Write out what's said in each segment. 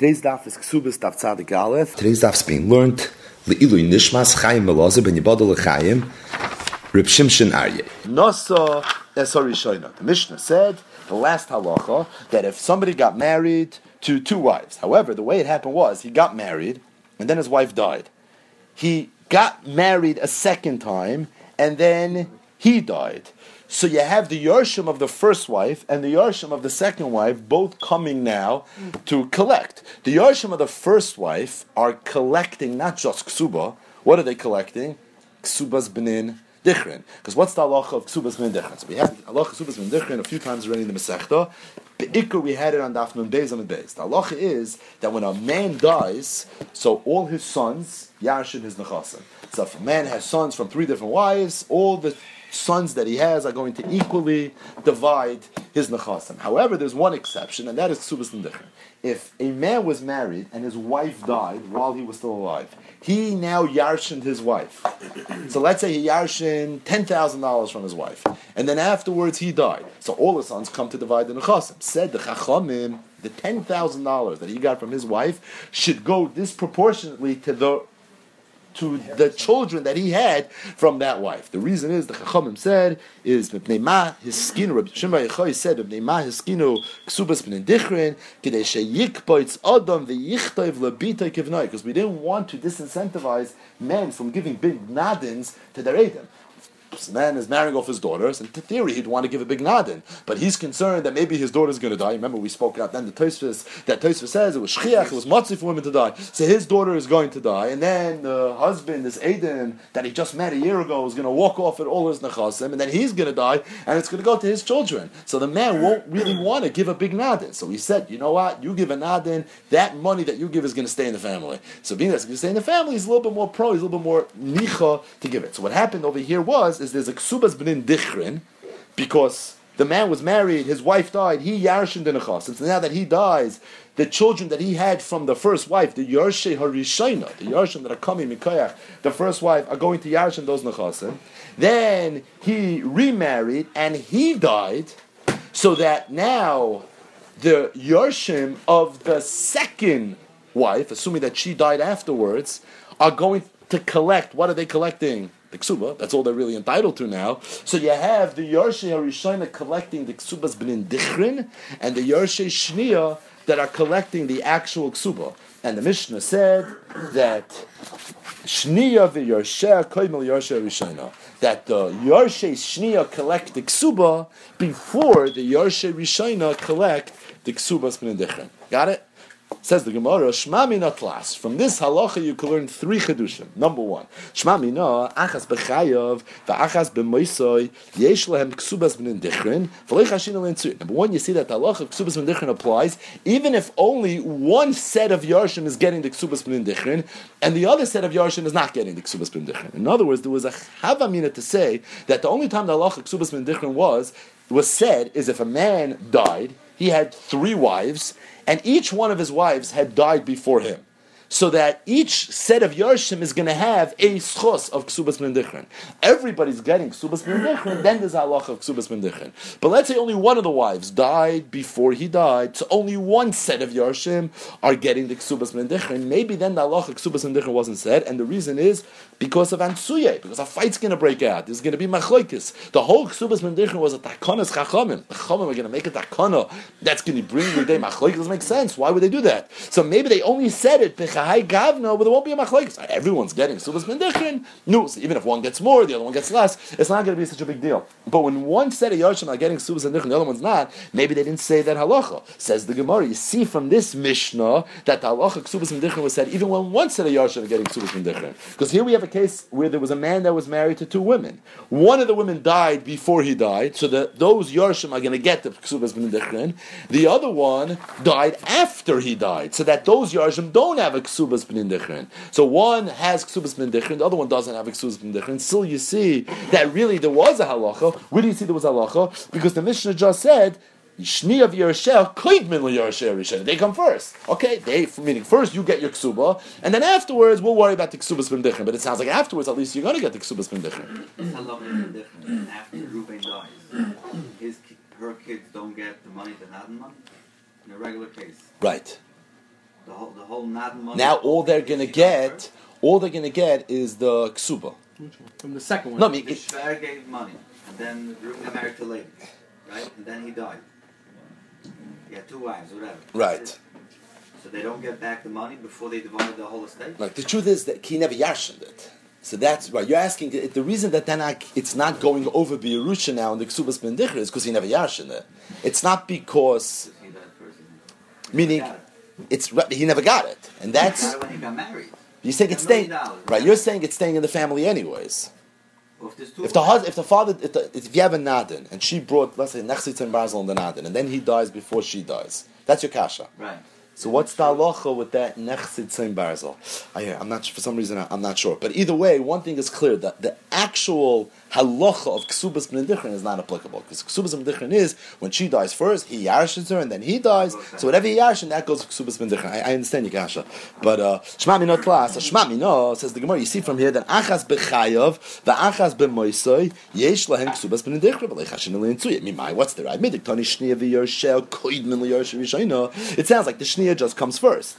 Today's daf is Ksubas Daf Tzadik Aleph. Today's daf is being learned Le'ilu Nishmas Chaim Melozer Ben Yibadol Chaim Reb Shimshon Aryeh. Nasa eh, Esari Shoina. The Mishnah said, the last halacha, that if somebody got married to two wives, however, the way it happened was he got married and then his wife died. He got married a second time and then he died. So you have the Yarshim of the first wife and the Yarshim of the second wife both coming now to collect. The Yarshim of the first wife are collecting not just Ksuba. What are they collecting? Ksuba's Benin Dichrin. Because what's the halacha of Ksubas Benin Dichrin? So we had halacha Ksubas Benin Dichrin a few times already in the Masechta. Be'ikr we had it on Daf Beis and Beis. The halacha is that when a man dies, so all his sons, Yashin his Nechasim. So if a man has sons from three different wives, all the sons that he has are going to equally divide his nechasim. However, there's one exception, and that is ksubas nidichin. If a man was married and his wife died while he was still alive, he now yarshined his wife. So let's say he yarshined ten thousand dollars from his wife, and then afterwards he died. So all the sons come to divide the nechasim. Said the chachamim, the ten thousand dollars that he got from his wife should go disproportionately to the to the children that he had from that wife. The reason is the Chachamim said is Mipnei his skin. Rabbi Shimon Yochai said Ma his skinu ksubas b'nin dichrin kidei sheyikpoitz adam v'yichtayv lebitay kivnai because we didn't want to disincentivize men from giving big nadins to their Edom this man is marrying off his daughters, and in theory he'd want to give a big nadin, but he's concerned that maybe his daughter's going to die. Remember we spoke about then the Tosfos that Tosfos says it was shchiach, it was matzi for women to die. So his daughter is going to die, and then the husband, this Aiden that he just met a year ago, is going to walk off at all his nechasim, and then he's going to die, and it's going to go to his children. So the man won't really want to give a big nadin. So he said, you know what? You give a nadin, that money that you give is going to stay in the family. So being that's going to stay in the family, he's a little bit more pro, he's a little bit more nicha to give it. So what happened over here was is there's a ksubas benin dichrin, because the man was married, his wife died, he yarshin the nechas. And so now that he dies, the children that he had from the first wife, the yarshe harishayna, the yarshim that are coming mikayach, the first wife, are going to yarshin those nechasim. Then he remarried and he died, so that now the yarshim of the second wife, assuming that she died afterwards, are going to collect. What are they collecting? The ksuba. That's all they're really entitled to now. So you have the Yarshe Harishayna collecting the ksubas benin dichrin, and the Yarshe Shnia that are collecting the actual ksuba. And the Mishnah said that Shnia v'Yarshe koimel Yarshe Harishayna. That the Yarshe Shnia collect the ksuba before the Yarshe Rishayna collect the ksubas benin. Got it? Says the Gemara, Shma mina tlas. From this halacha you can learn three chedushim. Number one, Shma mina achas bechayav va'achas b'moisoy yesh lehem ksubas b'nin dichrin v'lei chashina l'entzui. Number one, you see that the halacha of ksubas b'nin dichrin applies even if only one set of yarshim is getting the ksubas b'nin dichrin and the other set of yarshim is not getting the ksubas b'nin dichrin. In other words, there was a havamina to say that the only time the halacha of ksubas b'nin dichrin was was said is if a man died, he had three wives and each one of his wives had died before him so that each set of Yarshim is going to have a schos of Ksubas Mendichrin. Everybody's getting Ksubas Mendichrin, then there's Allah of Ksubas Mendichrin. But let's say only one of the wives died before he died, so only one set of Yarshim are getting the Ksubas Mendichrin. Maybe then the Allah of Ksubas Mendichrin wasn't said, and the reason is because of Ansuye, because a fight's going to break out. There's going to be Machloikis. The whole Ksubas Mendichrin was a Takonas Chachamim. The Chachamim are going to make a Takana that's going to bring the day Machloikis. Doesn't make sense. Why would they do that? So maybe they only said it high gavno, but there won't be a machlekes. Everyone's getting subas mendichin. No, so even if one gets more, the other one gets less. It's not going to be such a big deal. But when one set of yarshim are getting subas mendichin, the other one's not. Maybe they didn't say that halacha. Says the Gemara. You see from this mishnah that the halacha subas mendichin was said even when one set of yarshim are getting subas mendichin. Because here we have a case where there was a man that was married to two women. One of the women died before he died, so that those yarshim are going to get the subas mendichin. The other one died after he died, so that those yarshim don't have a ksubas b'nin So one has ksubas b'nin the other one doesn't have ksubas b'nin Still, you see that really there was a halacha. Where do you see there was a halacha? Because the Mishnah just said. Shni of Yerusha, Koidmin Yerusha They come first. Okay, they meaning first you get your ksuba, and then afterwards we'll worry about the ksubas b'ndichin. But it sounds like afterwards at least you're going to get the ksubas b'ndichin. After Reuben dies, his her kids don't get the money that money in a regular case. Right. The whole, the whole not money. Now all they're gonna get, all they're gonna get is the ksuba. From the second one. No, I mean, The it, Shver gave money, and then Reuben got married to Laban, right? And then he died. He had two wives, whatever. right. So they don't get back the money before they divide the whole estate. Like the truth is that he never yarshened it. So that's right. You're asking the reason that then it's not going over Beirusha now in the Ksubas Ben Dichra is because he never yarshened it. It's not because He died first. meaning Got it. It's he never got it, and that's He got it when he got married. You think it's staying, right? You're saying it's staying in the family anyways. Well, if two If the of hus- if the father, if, the, if you have a nadin and she brought, let's say, nechsitz and barzal and the nadin, and then he dies before she dies, that's your kasha. right. So what's the halacha with that nechsitz and barzal? I, I'm not for some reason I- I'm not sure. But either way, one thing is clear that the actual halacha of ksubas ben dichrin is not applicable because ksubas ben dichrin is when she dies first, he yarshes her, and then he dies. So whatever he yarshes, that goes ksubas ben dichrin. I, I understand your kasha, but uh, shma mino tlas. Shma mino says the Gemara. You see from here that achas bechayav, the achas b'moisoi yesh lahem ksubas ben dichrin. But leichashin elin Mimai, what's the right? Midik tani shniya v'yorshel koid min liyorshe rishayna. It sounds like the shniya just comes first.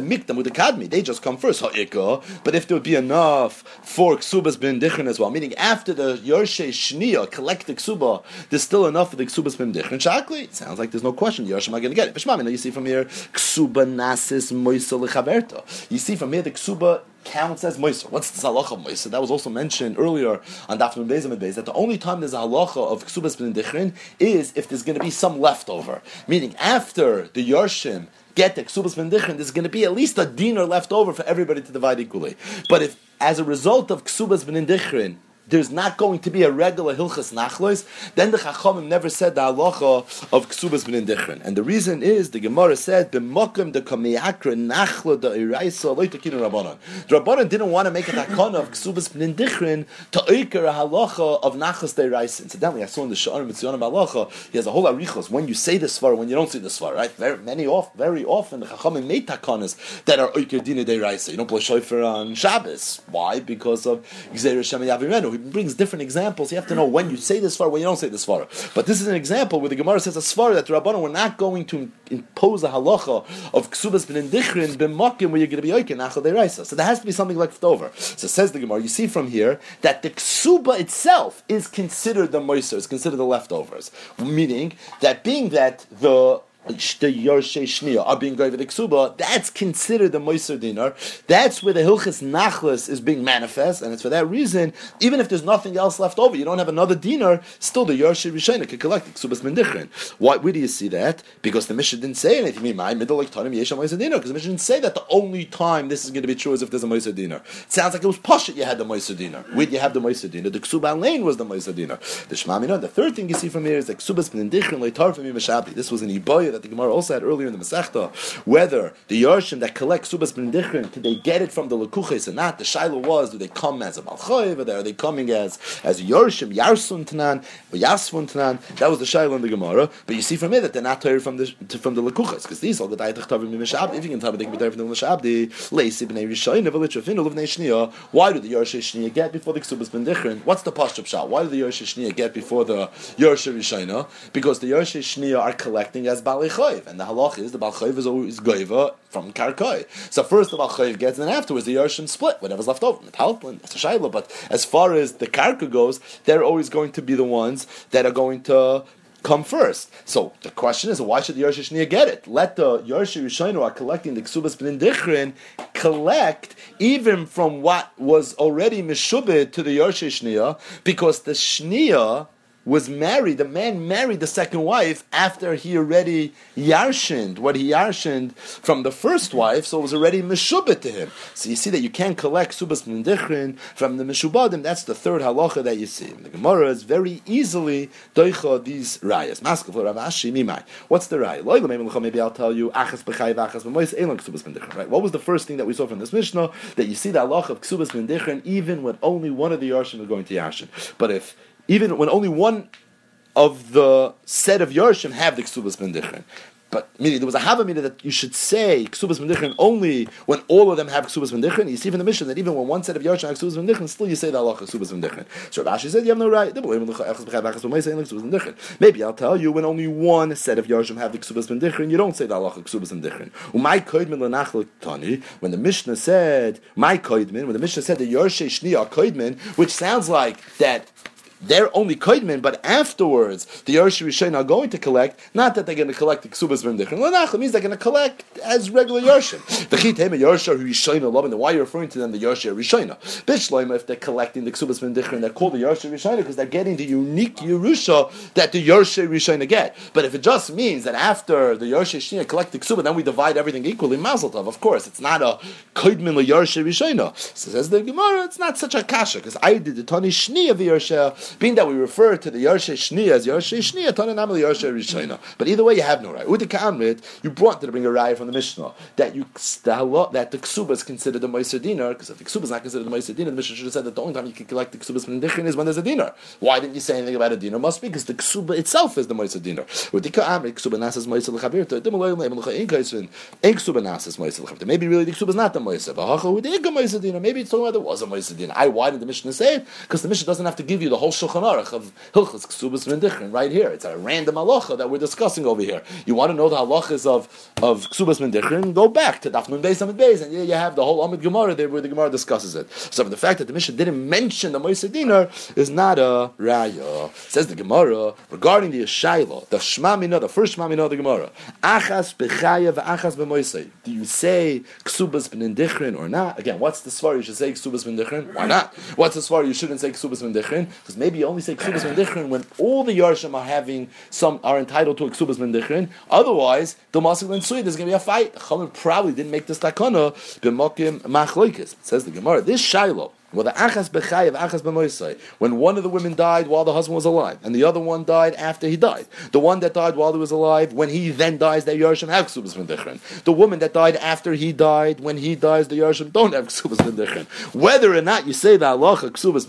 Mikdam they just come first. But if there would be enough for Ksubas Ben Dichrin as well, meaning after the Yorshe Shnia collect the Ksuba, there's still enough for the Ksubas Ben Dichrin Shakli. It sounds like there's no question, the Yorshim are going to get it. Vishmamina, you see from here, Ksuba Nasis Moisa Lechaverta. You see from here, the Ksuba counts as moiser. What's the halacha of moiser? That was also mentioned earlier on Dafnum Bezim Bez that the only time there's a halacha of ksubas ben dichrin is if there's going to be some leftover. Meaning after the yarshim get the ksubas ben dichrin, there's going to be at least a dinar left over for everybody to divide equally. But if as a result of ksubas ben dichrin, there's not going to be a regular hilchas nachlois, then the Chachamim never said the halacha of ksubas ben dichrin. And the reason is, the Gemara said, b'mokim de kameyakra nachlo de iraisa rabbanon. The rabbanon didn't want to make a takana of ksubas ben dichrin to oiker a halacha of nachlos de iraisa. Incidentally, I saw in the Sha'ar Mitzyonim halacha, he has a whole arichos, when you say the svar, when you don't say the svar, right? Very, many off, very often, the Chachamim made takanas that are oiker dina iraisa. You don't play shofar on Shabbos. Why? Because of Gzeir Shem Yavirenu. Brings different examples. You have to know when you say this far, when you don't say this far. But this is an example where the Gemara says a svar that the Rabbanon were not going to impose a halacha of ksubas ben indichrin ben makim where you're going to be oiker nachal deraisa. So there has to be something left over. So says the Gemara. You see from here that the ksuba itself is considered the moiser, is considered the leftovers. Meaning that being that the that's considered the Moiser dinar. That's where the Hilchas Nachlas is being manifest, and it's for that reason, even if there's nothing else left over, you don't have another dinar, still the Yorshe Rishayna can collect Ksubas Mendichrin. Why, where do you see that? Because the Mishnah didn't say anything. My middle like Tanim Yesha Moiser dinar, because the Mishnah didn't say that the only time this is going to be true is if there's a Moiser dinar. It sounds like it was Pashat you had the Moiser dinar. Where you have the Moiser dinar? The Ksuba Lane was the Moiser dinar. The Shmamina, the third thing you see from here is that Ksubas Mendichrin Leitar from. This was an Iboya that the Gemara also had earlier in the Masechta, whether the Yarshim that collect Subas Ben Dichrin, did they get it from the Lekuches or not? The Shiloh was, do they come as a Malchoiv, or are they coming as, as a Yarshim, Yarsun Tanan, or Yasfun Tanan? That was the Shiloh in the Gemara. But you see from it that they're not tired from the, from the Lekuches, because these all the Daitach Tavim Mishabdi, if you can tell they can be tired from the Mishabdi, Leisi B'nei Rishoyin, Nevelich Rafin, Uluvnei Shnia. Why do the Yarshim Shnia get before the Subas Ben Dichrin? What's the Pashtup Shah? Why do the Yarshim Shnia get before the Yarshim Rishayna? Because the Yarshim Shnia are collecting as And the halach is the Balchoiv is always goiva from Karkoi. So first the Balchoiv gets, and then afterwards the Yarshim split, whatever's left over. Metalplin, that's a Shaila. But as far as the Karka goes, they're always going to be the ones that are going to come first. So the question is, why should the Shnia get it? Let the Yershe Rishaynu who are collecting the Ksubas Ben collect even from what was already Meshubed to the Shnia, because the Shnia was married, the man married the second wife after he already yarshined what he yarshined from the first wife, so it was already meshubet to him. So you see that you can't collect subas mendichrin from the meshubadim. That's the third halacha that you see. The Gemara is very easily doicha these rayas. What's the raya? Maybe I'll tell you. Right? What was the first thing that we saw from this mishnah? That you see the halacha of ksubas mendichrin even when only one of the yarshim is going to yarshin. But if even when only one of the set of Yarshim have the Ksubas Mendichrin. But meaning there was a Havamina that you should say Ksubas Mendichrin only when all of them have Ksubas Mendichrin. You see from the mission that even when one set of Yarshan has Ksubas Mendichrin, still you say the Allah Ksubas Mendichrin. So Rashi said you have no right. Maybe I'll tell you when only one set of Yarshim have the Ksubas Mendichrin, you don't say the Allah Ksubas Mendichrin. When the Mishnah said, my Koidmin, when the Mishnah said the Yarshe Shni Koidmin, which sounds like that they're only koidmin, but afterwards the Yerush Rishon are going to collect. Not that they're going to collect the ksubas v'mdichrin. Lanach means they're going to collect as regular Yerushim. The chitema Yerush Rishon and why you're referring to them the Yerush Rishon? Bishloima if they're collecting the ksubas v'mdichrin, they're called the Yerush Rishon because they're getting the unique Yerusha that the Yerush Rishon get. But if it just means that after the Yerush Rishon collect the ksubah, then we divide everything equally, Mazel Tov. Of course, it's not a koidmin Yerush Rishon. So says the Gemara, it's not such a kasha because I did the Tani Shni of the Yerush being that we refer to the Yarshe Shni as Yarshe Shni, Tananam Yarshe Rishona. But either way, you have no right. Udik Amrit, you brought to bring a raya from the Mishnah that you that the ksuba is considered the Moiser dinar, because if the ksuba is not considered the Moiser dinar, the Mishnah should have said that the only time you can collect the ksuba from the is when there's a dinar. Why didn't you say anything about a dinar? Must be because the ksuba itself is the Moiser dinar. Udik Amrit, ksuba nasas Moiser Lechabir. Maybe really the ksuba is not the Moiser. Dinar. Maybe it's talking about there was a Moiser dinar. I why did the Mishnah say it? Because the Mishnah doesn't have to give you the whole Shulchan Aruch of Hilchas Ksubas Mendichrin right here. It's a random halacha that we're discussing over here. You want to know the halachas of, of Ksubas Mendichrin? Go back to Daf Nun Beis Amid Beis, and you have the whole Amid Gemara there where the Gemara discusses it. So the fact that the Mishnah didn't mention the Moisei Dinar is not a raya. Says the Gemara regarding the Yeshayla, the Shmamina, the first Shmamina of the Gemara. Achas bechaya v'achas b'moisei. Do you say Ksubas Mendichrin or not? Again, what's the svar? You should say Ksubas Mendichrin. Why not? What's the svar? You shouldn't say Ksubas Mendichrin because maybe you only say Ksubas Mendichrin when all the Yarshim are having some are entitled to a Ksubas Mendichrin. Otherwise, the and Sui, there's going to be a fight. Chachamim probably didn't make this takana b'mokim machloikis. Says the Gemara. This Shiloh. Well, the achas bechayev, achas b'moisai. When one of the women died while the husband was alive, and the other one died after he died. The one that died while he was alive, when he then dies, the Yarshim have ksubas. The woman that died after he died, when he dies, the Yarshim don't have ksubas. Whether or not you say the halacha ksubas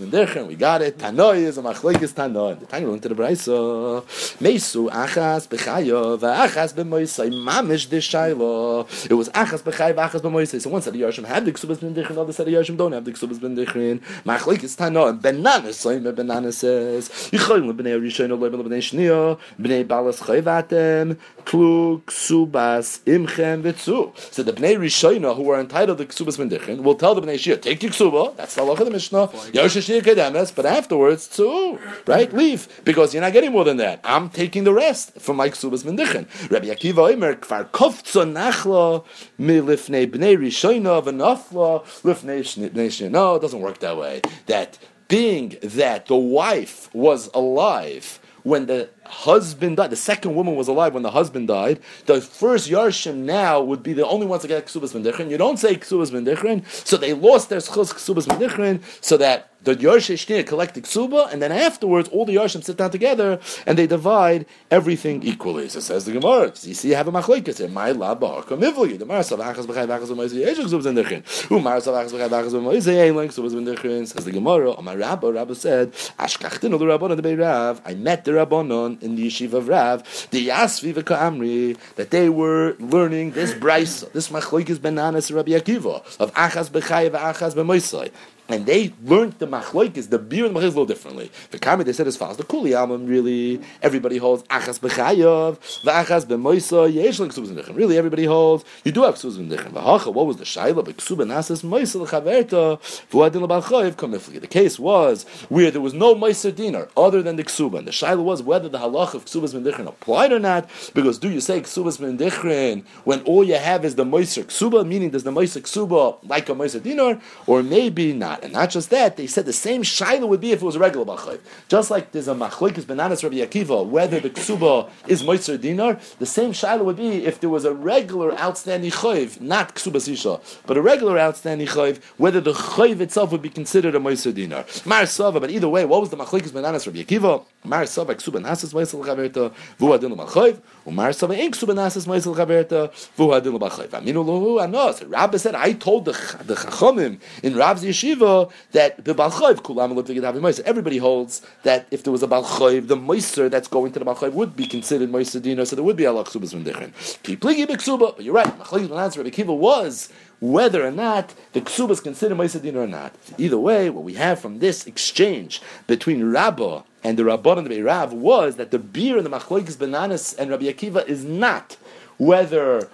we got it. Tanoi is a machlekes tanoi. The Tanya went to the brayso. Mesu achas bechayev, achas b'moisai. Mamish deshaylo. It was achas bechayev, achas b'moisai. So one said the Yarshim have the ksubas v'ndechrin, the other said the Yarshim don't have the ksubas v'ndechrin. Mechrin. Machlik is Tano, and Benana Soim Benana says, Yicholim Bnei Rishon Olay Bnei Shnia, Bnei Balas Chayvatem, Klu Ksubas Imchem Vitzu. So the Bnei Rishona who are entitled to Ksubas Mendichin will tell the Bnei Shia, take your Ksuba, that's the law of the Mishnah, Yoshashia Kedemes, but afterwards, too, right, leave, because you're not getting more than that. I'm taking the rest from my Ksubas Mendichin. Rabbi Akiva Omer, Kfar Kovtzo Nachla, Milifnei Bnei Rishona, V'nafla, Lifnei Bnei No, it doesn't work that way. That being that the wife was alive when the husband died, the second woman was alive when the husband died, the first Yarshim now would be the only ones to get Ksubas Mendechrin. You don't say Ksubas Mendechrin, so they lost their Ksubas Mendechrin, so that the Yarsh Shnir collect the Ksuba, and then afterwards all the Yarshim sit down together and they divide everything equally. So says the Gemara. You see, you have a machlekes here. My la ba'arka mivli. The Mara savachas b'chay v'achas b'moizi yesh ksubas mendechrin. Who Mara savachas b'chay v'achas b'moizi yein like ksubas mendechrin. Says the Gemara. Amar Rabba. Rabba said, Ashkachtin the Rabbanon the Rav. I met the Rabbanon in the yeshiva of Rav. The Yasvi v'ka'amri that they were learning this brisa, this machlekes benanas Rabbi Akiva of achas b'chay v'achas b'moizi and they learned the machloikis, the beer and the a little differently. The Kami they said as follows: the Kuli Almam really everybody holds achas b'chayav, v'achas b'moisa yesh l'ksubas Really, everybody holds you do have ksubas v'ndichem. V'hacha, what was the shaila b'ksuba nasas moisa l'chaverta v'adin l'balchayiv kamifli? The case was where there was no moisa dinar other than the ksuba, and the shaila was whether the halach of ksubas v'ndichem applied or not. Because do you say ksubas v'ndichem when all you have is the moisa ksuba, meaning does the moisa ksuba like a moisa dinar, or maybe not? And not just that, they said the same shaila would be if it was a regular bachayv. Just like there's a machlokes ben Nanas Rabbi Akiva, whether the ksuba is moitzer dinar, the same shaila would be if there was a regular outstanding chayv, not ksuba sisha, but a regular outstanding chayv, whether the chayv itself would be considered a moitzer dinar. Mar but either way, what was the machlokes bananas Rabbi Akiva? Mar Sava Ksuba Nasas Moisel Chaverta, Vu Adin Malchayv, Umar Moisel. Aminu Anos. Rabbi said, I told the, the Chachomim in Rab's yeshiva that the Balchayv Kulam Liptigid Havi Everybody holds that if there was a Balchayv, the Moiser that's going to the Balchayv would be considered Moiser Dino, so there would be a Allah Ksubas Mendichin. Keep Pligi Biksuba, but you're right, Machlagis Benaz Rabbi Kiva was whether or not the ksuba is considered Moisadin or not. Either way, what we have from this exchange between Rabbah and the Rabban and the Beirav was that the beer in the Machloikis Ben Nanas and Rabbi Akiva is not whether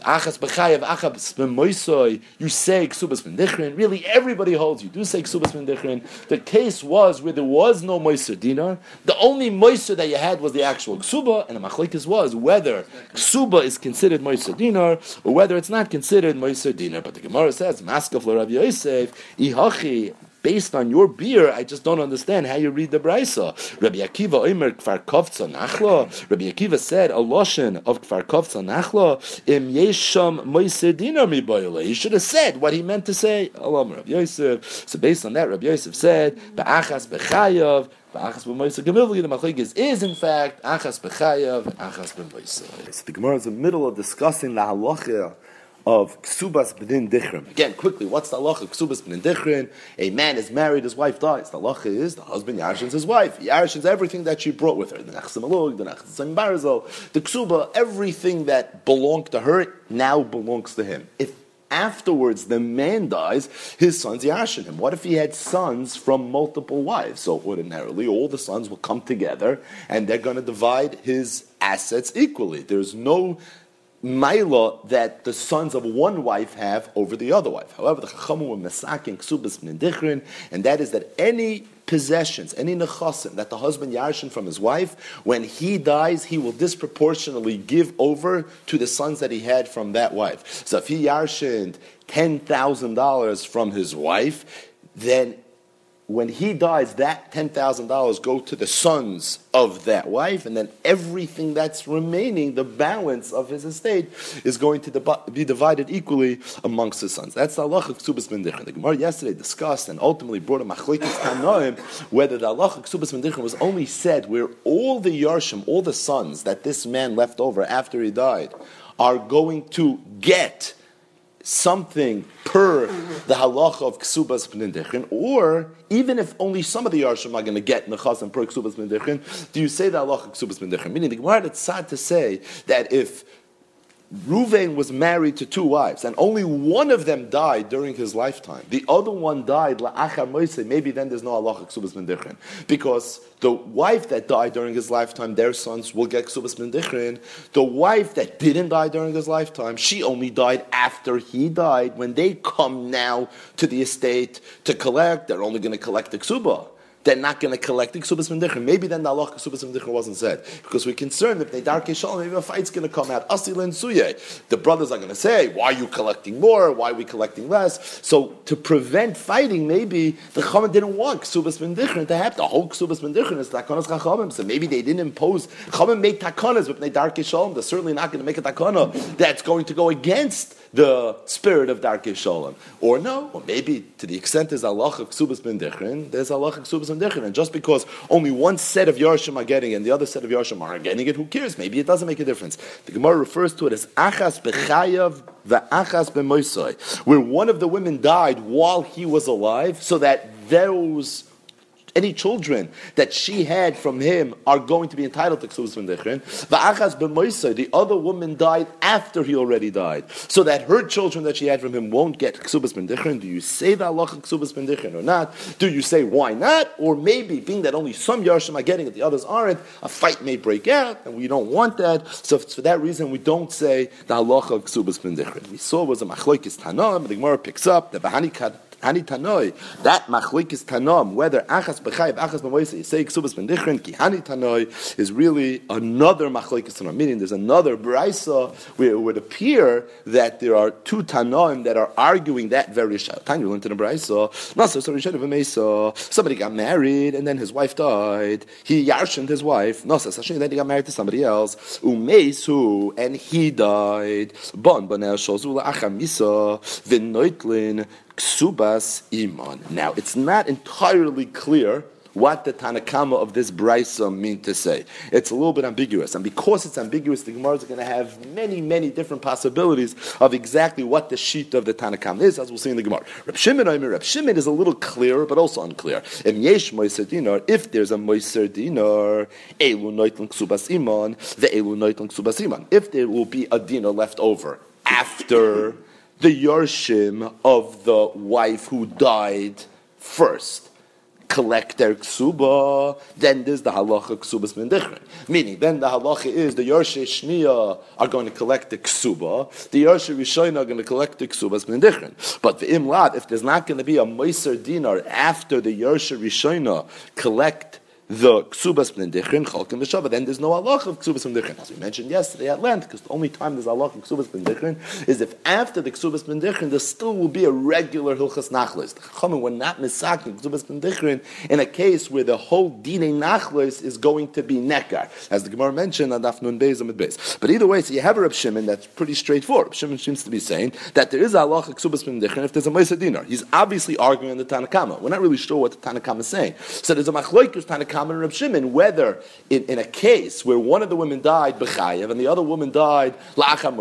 achas b'chayev, achas b'moisoy, you say ksubas b'ndichrin. Really, everybody holds you do say ksubas b'ndichrin. The case was where there was no moiser dinar. The only moiser that you had was the actual ksuba, and the machlekes was whether ksuba is considered moiser dinar or whether it's not considered moiser dinar. But the Gemara says, maskaf Rabbi Yosef, ihachi based on your beer, I just don't understand how you read the brisa. Rabbi Akiva Omer Kfar Kovtza Nachla. Rabbi Akiva said a lotion of Kfar Kovtza Nachla im Yesham Moiser Dinar Mi He should have said what he meant to say. Alam Rabbi Yosef. So based on that, Rabbi Yosef said Ba'achas Bechayav. Achas b'moisa gemilvli, the machlekes is in fact achas b'chayav achas b'moisa. So the Gemara is in the middle of discussing the halacha of ksubas b'din dichrin. Again, quickly, what's the halacha of ksubas b'din dichrin? A man is married, his wife dies. The halacha is the husband yarshins his wife. He yarshins everything that she brought with her. The nachsim the nachsim the ksuba, everything that belonged to her now belongs to him. If afterwards the man dies, his sons yarshin him. What if he had sons from multiple wives? So ordinarily, all the sons will come together and they're going to divide his assets equally. There's no Maila that the sons of one wife have over the other wife. However, the Chachamu were Mesakin Ksubas Mnindichrin, and that is that any possessions, any nechasim that the husband yarshin from his wife, when he dies, he will disproportionately give over to the sons that he had from that wife. So if he yarshined $10,000 from his wife, then when he dies, that $10,000 go to the sons of that wife, and then everything that's remaining, the balance of his estate, is going to be divided equally amongst his sons. That's the Allah of Ksubas Mendichin. The Gemara yesterday discussed and ultimately brought a Machlekes Tanoim whether the Allah of Ksubas Mendichin was only said where all the Yarshim, all the sons that this man left over after he died, are going to get something per the halacha of ksubas b'nindichin, or even if only some of the yarshim are going to get nechas per ksubas b'nindichin, do you say the halacha ksubas b'nindichin? Meaning the Gemara it's sad to say that if Ruvain was married to two wives, and only one of them died during his lifetime. The other one died. Maybe then there's no halacha ksubas mendichrin, because the wife that died during his lifetime, their sons will get ksubas mendichrin. The wife that didn't die during his lifetime, she only died after he died. When they come now to the estate to collect, they're only going to collect the ksuba they're not going to collect the ksubas mendichrim. Maybe then the Allah ksubas mendichrim wasn't said because we're concerned if they dark shalom, maybe a fight's going to come out. Asil and suye. The brothers are going to say, "Why are you collecting more? Why are we collecting less?" So to prevent fighting, maybe the Chachamim didn't want ksubas mendichrim to happen. The whole ksubas mendichrim is takanas chachamim. So maybe they didn't impose. Chachamim made takanas, but they dark shalom. They're certainly not going to make a takana that's going to go against the spirit of Darkei Shalom. Or no, or maybe to the extent there's Allah Ksubas Ben Dechrin, there's Allah Ksubas Ben Dechrin. And just because only one set of Yarshim are getting it and the other set of Yarshim are getting it, who cares? Maybe it doesn't make a difference. The Gemara refers to it as Achas Bechayav Va'achas B'Moisai, where one of the women died while he was alive, so that those any children that she had from him are going to be entitled to ksubas. Va'achas b'moisa, the other woman died after he already died, so that her children that she had from him won't get ksubas b'ndechrin. Do you say the halacha ksubas b'ndechrin or not? Do you say why not? Or maybe being that only some yarshim are getting it, the others aren't, a fight may break out, and we don't want that. So for that reason, we don't say the halacha ksubas b'ndechrin. We saw was a machlokes tanam. The Gemara picks up the bahani Ani Tanoi, that is Tanom, whether Achas B'chayiv, Achas B'moise, say Ksubas Ben Dichrin, Ki Hani Tanoi, is really another Machlokes Tanom, meaning there's another Braisa where it would appear that there are two Tanoim that are arguing that very Shah. Tanya in a Braisa, Nasa Sorry of somebody got married and then his wife died, he yarshened his wife, Nasa Sashin, then he got married to somebody else, Umesu, and he died, Bon Banel Shozula Achamisa, Vinoitlin, ksubas iman. Now, it's not entirely clear what the Tanakama of this brisa mean to say. It's a little bit ambiguous, and because it's ambiguous, the Gemara is going to have many, many different possibilities of exactly what the sheet of the Tanakama is, as we'll see in the Gemara. Reb Shimon, I mean, Reb Shimon is a little clearer, but also unclear. If there's a moiser dinar, elu noitlan ksubas iman, the elu noitlan ksubas iman. If there will be a dinar left over after the Yarshim of the wife who died first collect their ksuba, then there's the halacha ksubas mendichrin. Meaning, then the halacha is the Yorshe Shniya are going to collect the ksuba, the Yorshe Rishon are going to collect the ksubas mendichrin. But the imlad, if there's not going to be a Meiser dinar after the Yorshe Rishon collect the ksubas b'nedichrin chalkim b'shava. Then there's no halach of ksubas b'nedichrin, as we mentioned yesterday at length, because the only time there's halach of ksubas b'nedichrin is if after the ksubas b'nedichrin there still will be a regular hilchas nachlis. The chachamim were not misaking ksubas b'nedichrin in a case where the whole dine nachlis is going to be nekar, as the Gemara mentioned on Daf Nun Beis Amid Beis. But either way, so you have a Reb Shimon that's pretty straightforward. Reb Shimon seems to be saying that there is a halach of ksubas b'nedichrin if there's a ma'isa dinar. He's obviously arguing the Tanakama. We're not really sure what the Tanakama is saying. So there's a machloikus Tanakama and Reb Shimon whether in, in, a case where one of the women died b'chayev and the other woman died la'acham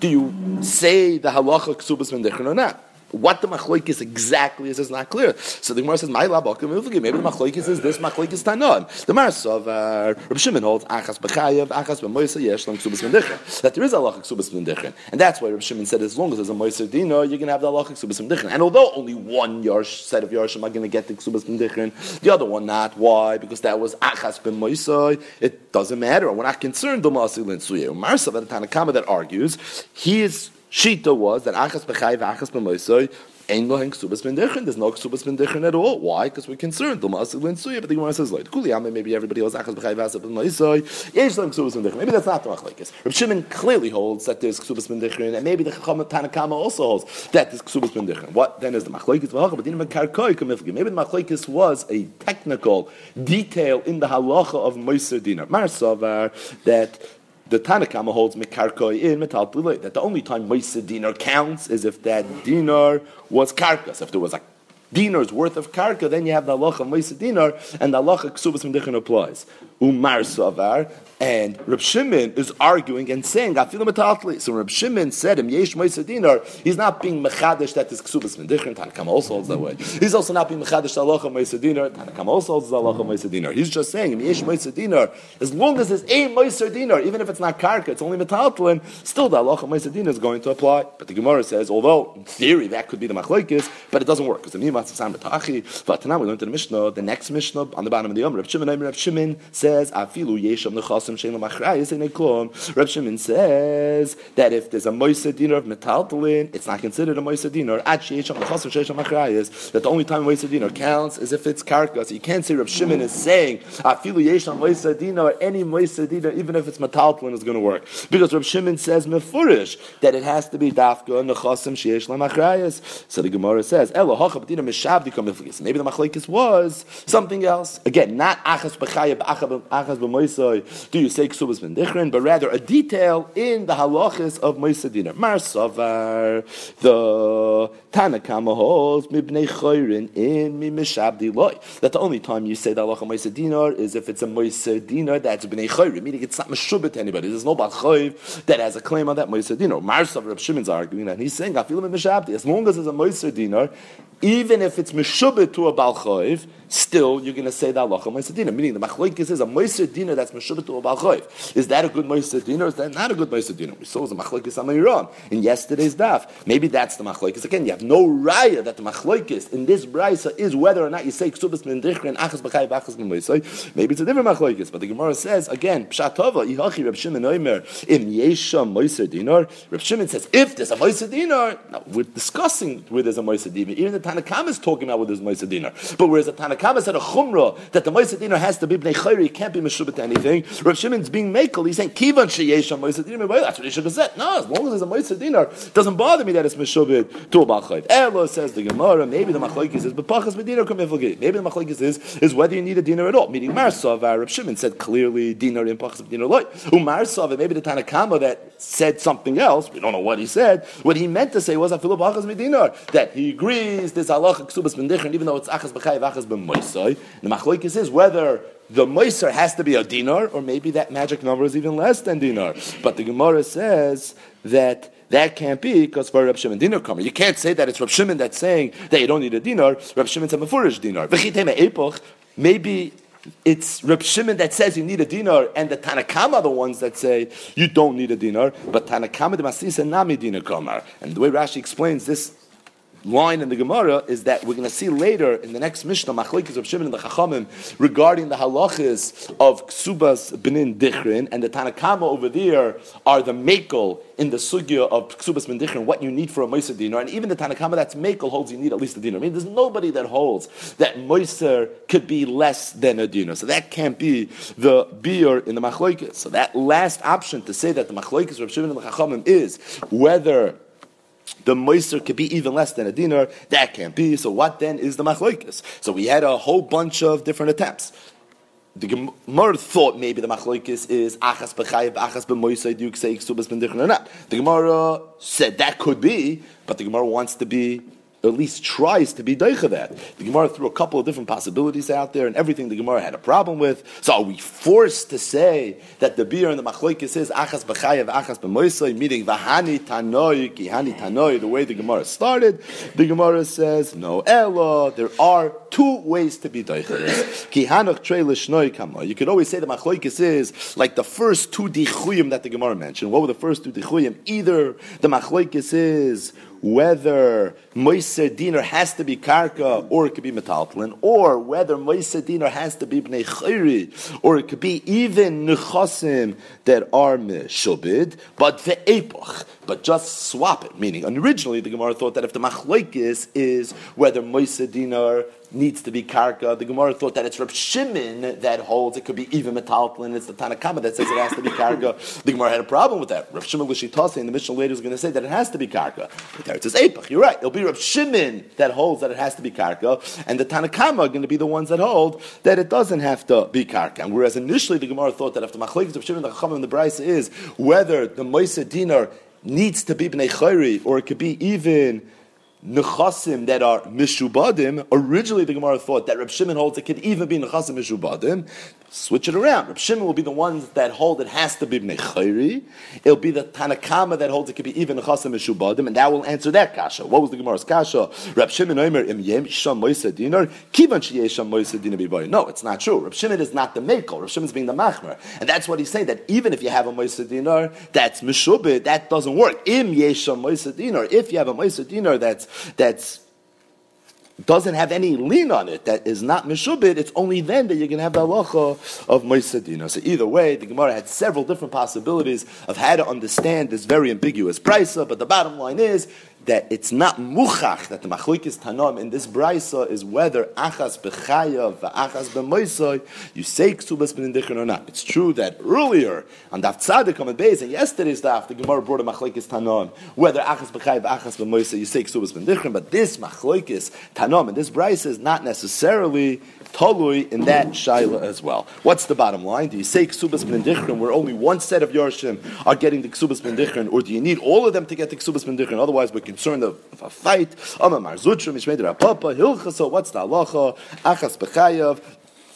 do you say the halacha ksubas mendechon or not? What the machloikis exactly is is not clear. So the Gemara says, "My labakim Maybe the machloikis is this machloikis tanon. The Marsov uh, Reb Shimon holds achas b'chayev, achas b'moisa yesh lam ksubas mendichin. That there is a halacha ksubas mendichin, and that's why Reb Shimon said, as long as there's a moisa dino, you're going to have the halacha ksubas mendichin. And although only one yarsh set of yarshim are going to get the ksubas mendichin, the other one not. Why? Because that was achas b'moisa. It doesn't matter. We're not concerned. The masil insuye. Marsov at the Tanakama that argues he is Shita was that achas b'chai v'achas b'moisoi. There's no ksubas b'ndichin at all. Why? Because we're concerned. The masil suya, but the Gemara says like kuli Maybe everybody else achas b'chai v'achas b'moisoi. Yesh lohen ksubas b'ndichin. Maybe that's not the machlekes. Reb Shimon clearly holds that there's ksubas b'ndichin, and maybe the Chacham Tanakama also holds that there's ksubas b'ndichin. What then is the machlekes v'hacha? But dinam karkoi kamifgi. Maybe the machlekes was a technical detail in the halacha of moiser dinar. Mar that the Tanakama holds Mekarkoi in Metal that the only time Moisa dinar counts is if that dinar was karkas. If there was a dinar's worth of karka, then you have the halacha Moisa dinar, and the halacha Ksubas Mendichin applies. Um, Umar Savar, and Reb Shimon is arguing and saying. So Reb Shimon said, "Im yesh dinar." He's not being mechadish that is ksubas mendichin. Tanakam also holds that way. He's also not being mechadish halacha moisa dinar. Tanakam also holds halacha moisa dinar. He's just saying, "Im yesh dinar." As long as it's a moisa dinar, even if it's not karka, it's only metatlin. Still, the halacha moisa dinar is going to apply. But the Gemara says, although in theory that could be the machlekes, but it doesn't work because the But now we learned in the Mishnah, the next Mishnah on the bottom of the Yom, Reb Shimon, Reb Shimon says, "Afilu yesham nechas Reb Shimon says that if there's a moisa dinar of metaltalin, it's not considered a moisa dinar. That the only time moisa dinar counts is if it's karka. So you can't say Reb Shimon is saying afilu yesham moisa dinar, any moisa dinar, even if it's metaltalin, is going to work because Reb Shimon says mefurish that it has to be dafka nechasim sheish lamachrayas. So the Gemara says elo Maybe the machlekes was something else. Again, not achas b'chayah achas b'moisoi do you say ksubas ben but rather a detail in the halachas of Moisadina. Mar the Tanakama holds mibnei choyrin in mishabdi loy. That the only time you say the halacha Moisadina is if it's a Moisadina that's bnei choyrin, meaning it's not meshubit to anybody. There's no balchoiv that has a claim on that Moisadina. dinar. Savar, Reb Shimon's arguing that he's saying I feel him mishabdi as long as it's a Moisadina, even if it's meshubit to a bal balchoiv still you're going to say the halacha moisedina. Meaning the machlokes is a moisedina that's meshubah to a. Is that a good moisedina or is that not a good moisedina? We saw the machlokes on Iran in yesterday's daf. Maybe that's the machlokes. Again, you have no raya that the machlokes in this brisa is whether or not you say ksubas min dichrin achas b'chai b'achas. Maybe it's a different machlokes, but the Gemara says again pshatova ihachi Reb Shimon Oimer im yesha moisedinar. Reb Shimon says if there's a moisedinar, now we're discussing where there's a moisedinar. Even the Tanakam is talking about where there's a moisedinar, but whereas the Tanakam Kama said a chumrah that the Moised Dinner has to be bnei chayri, can't be meshubah to anything. Rav Shimon's being makel. He's saying kivan sheyesh Moised Dinner. That's what he should have said. No, as long as there's a Moised Dinner, doesn't bother me that it's meshubah to a balchayv. Elo says the Gemara. Maybe the machlokes is bepachas medina kamiflgit. Maybe the machlokes is is whether you need a dinner at all. Meaning Marsav, Rav Shimon said clearly dinner in pachas medina loy. Um, Umarsav, maybe the Tanakama that said something else. We don't know what he said. What he meant to say was afilu b'achas medinar that he agrees this halacha ksubas ben even though it's achas b'chayiv achas ben moisai. The machlokes is whether the moiser has to be a dinar, or maybe that magic number is even less than dinar. But the Gemara says that that can't be because for Reb Shimon dinar comer. You can't say that it's Reb Shimon that's saying that you don't need a dinar. Reb Shimon's a mefurish dinar. Maybe it's Reb Shimon that says you need a dinar, and the Tanakama are the ones that say you don't need a dinar. But Tanakama the Masisa nami dinar kamar. And the way Rashi explains this line in the Gemara is that we're going to see later in the next Mishnah, Machlekes of Shimon and the Chachamim, regarding the halachas of Ksubas Benin Dichrin, and the Tanakama over there are the Makel in the Sugya of Ksubas Benin Dichrin, what you need for a Moiser dinar, and even the Tanakama that's Makel holds you need at least a dinar. I mean, there's nobody that holds that Moiser could be less than a dinar, so that can't be the beer in the Machlekes. So that last option to say that the Machlekes of Shimon and the Chachamim is whether the moiser could be even less than a dinar. That can't be. So what then is the machloikis? So we had a whole bunch of different attempts. The Gemara thought maybe the machloikis is achas b'chayev, achas b'moisay, do you say ksubas ben or not? The Gemara said that could be, but the Gemara wants to be at least tries to be deicha that. The Gemara threw a couple of different possibilities out there, and everything the Gemara had a problem with. So are we forced to say that the beer and the machlokes is achas b'chayev, achas b'moisay, meaning v'hani tanoi, kihani tanoi, the way the Gemara started? The Gemara says, no, ella, there are two ways to be deicha Kihanach trei l'shnoi kama. You could always say the machlokes is like the first two dichuyim that the Gemara mentioned. What were the first two dichuyim? Either the machlokes is whether Moiser Dinar has to be Karka or it could be Metaltlin, or whether Moiser Dinar has to be Bnei Chayri, or it could be even Nechasim that are Meshubid, but the Epoch, but just swap it. Meaning, originally the Gemara thought that if the Machlaikis is whether Moiser Dinar needs to be karka. The Gemara thought that it's Reb Shimon that holds it could be even metaltlin. It's the Tanakama that says it has to be karka. The Gemara had a problem with that. Reb Shimon Lishitase in the Mishnah later is going to say that it has to be karka. But there it says Epach. You're right. It'll be Reb Shimon that holds that it has to be karka, and the Tanakama are going to be the ones that hold that it doesn't have to be karka. And whereas initially the Gemara thought that after Machlekes of Shimon the Chacham and the Brisa is whether the Moisa Dinar needs to be bnei chayri or it could be even nechasim that are mishubadim. Originally, the Gemara thought that Reb Shimon holds it could even be nechasim mishubadim. Switch it around. Reb Shimon will be the ones that hold it has to be bnei It'll be the Tanakama that holds it could be even nechasim mishubadim, and that will answer that kasha. What was the Gemara's kasha? Reb Shimon Omer im yem sham dinar kivan sheyesham moisa dinar No, it's not true. Reb Shimon is not the makel. Reb Shimon's being the machmer, and that's what he's saying. That even if you have a moisa dinar that's mishubid, that doesn't work. Im yesham moisa dinar. If you have a moisa dinar that's that's doesn't have any lien on it, that is not mishubit, it's only then that you're going to have the halacha of moisadina. So either way, the Gemara had several different possibilities of how to understand this very ambiguous brisa, but the bottom line is that it's not muchach that the machlokes tanom in this brisa is whether achas bechayav achas b'moisoy you say ksubas b'nindichon or not. It's true that earlier on daf tzadik on base and yesterday's daf the Gemara brought a machlokes tanam whether achas bechayav achas b'moisoy you say ksubas b'nindichon, but this machlokes tanam in this brisa is not necessarily Tolui in that shaila as well. What's the bottom line? Do you say ksubas ben dichrin where only one set of yarshim are getting the ksubas ben dichrin, or do you need all of them to get the ksubas ben dichrin? Otherwise, we're concerned of, of a fight. What's the halacha? Achas bechayav.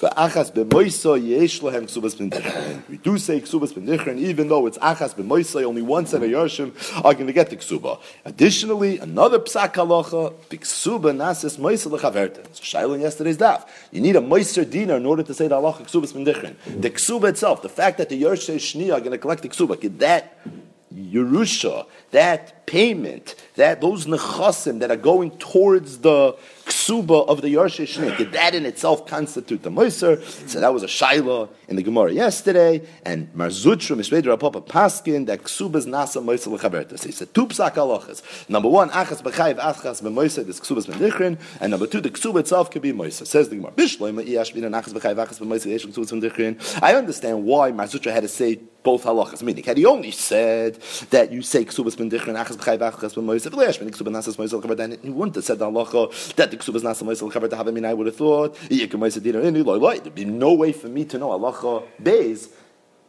Yesh lehem ksubas. We do say ksubas b'ndichrin, even though it's achas b'moiso, only one set of yarshim are going to get the ksuba. Additionally, another psak halacha, b'ksuba nasis moiso lechaverten. So Shaila yesterday's daf. You need a moiser dinner in order to say the halacha ksubas b'ndichrin. The ksuba itself, the fact that the yarshim shni are going to collect the ksuba, that Yerusha, that payment, that those nechasim that are going towards the ksuba of the Yarshe Shnik, that in itself constitute the Moiser. So that was a Shaila in the Gemara yesterday, and Marzutra Mishved Rapapa Paskin, that ksuba is nasa Moiser lechaberta. So he said two psak halachas. Number one, achas b'chayiv achas b'moiser, this ksuba is bendichrin, and number two, the ksuba itself can be Moiser. Says the Gemara, Bishloim iash bin achas b'chayiv achas b'moiser, yesh ksuba I understand why Marzutra had to say both halachas. Meaning, had he only said that you say ksubas ben dichrin achas b'chay v'achas ben moisef ben ksubas nasas moisef l'chaber, then he wouldn't have said the halacha that the ksubas nasas moisef l'chaber to have him. I would have thought yikam moisef dinner in loy loy. There'd be no way for me to know halacha beis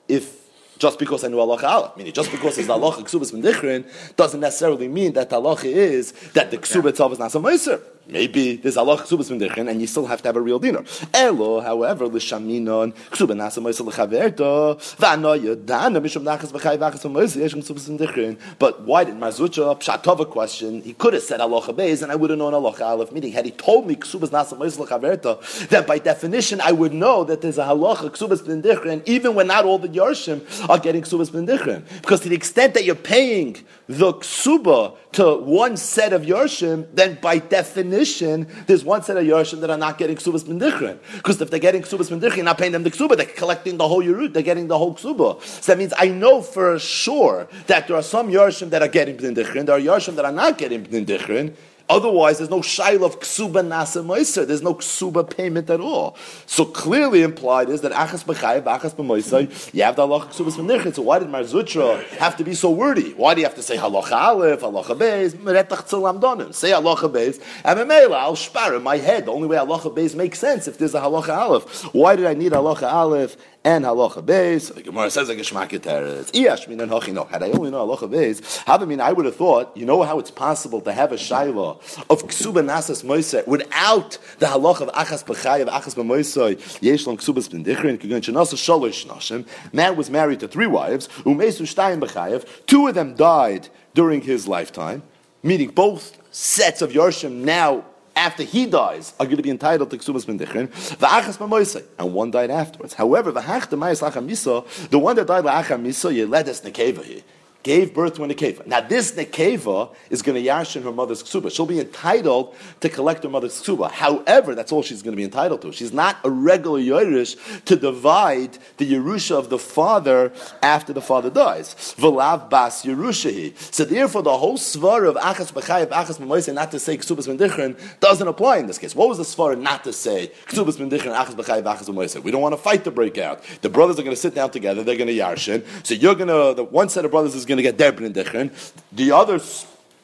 if just because I know halacha aleph. Meaning, just because it's halacha ksubas bendichrin doesn't necessarily mean that halacha is that the ksuba itself is not meiser. Maybe there's Allah ksubas mendichin, and you still have to have a real dinner. Elo, however, l'shaminon ksuba nasa moisa lechaverto v'anoya dana mishum nachas v'chay v'achas v'moisa yesh ksubas mendichin. But why did Marzutra pshatova question? He could have said Allah beis, and I would have known Allah aleph. Meaning, had he told me ksubas nasa moisa lechaverto, then by definition I would know that there's a halacha ksubas mendichin, even when not all the yarshim are getting ksubas mendichin, because to the extent that you're paying the ksuba to one set of yarshim, then by definition there's one set of Yoshim that are not getting Ksubas Mendichrin. Because if they're getting Ksubas Mendichrin, you're not paying them the Ksuba, they're collecting the whole Yerut, they're getting the whole Ksuba. So that means I know for sure that there are some Yoshim that are getting Mendichrin, there are Yoshim that are not getting Mendichrin, Otherwise, there's no shail of ksuba nasa moiser. There's no ksuba payment at all. So clearly implied is that achas b'chayev, achas b'moiser, you have the halacha ksuba b'nichet. So why did Marzutra have to be so wordy? Why do you have to say halacha aleph, halacha beis, meretach tzilam donim? Say halacha beis, and I'll spar in my head. The only way halacha beis makes sense if there's a halacha aleph. Why did I need halacha aleph and halacha beis. The Gemara says a shmak teretz. Iyash and hachi no. Had I only know halacha beis, have mean I would have thought. You know how it's possible to have a shayla of ksuba nasas moisei without the halacha of achas b'chayav achas b'moisei yesh lon ksubas ben dichrin kigun shenasa shalosh nashim. Man was married to three wives. Umesu shtayim b'chayav. Two of them died during his lifetime, meaning both sets of Yorshim now after he dies, are going to be entitled to Ksubas Mendichin, v'achas and one died afterwards. However, v'hach the misa, the one that died la'acham misa, you led us nekeva here gave birth to a nekeva. Now, this nekeva is going to yashin her mother's ksuba. She'll be entitled to collect her mother's ksuba. However, that's all she's going to be entitled to. She's not a regular Yerush to divide the Yerusha of the father after the father dies. V'lav bas Yerushahi. So therefore, the whole svar of achas b'chayev, achas b'moise, not to say ksubas mendichrin, doesn't apply in this case. What was the svar not to say ksubas mendichrin, achas b'chayev, achas b'moise? We don't want a fight to break out. The brothers are going to sit down together. They're going to yarshin. So you're going to, the one set of brothers is going going to get Derbin Dichrin. The other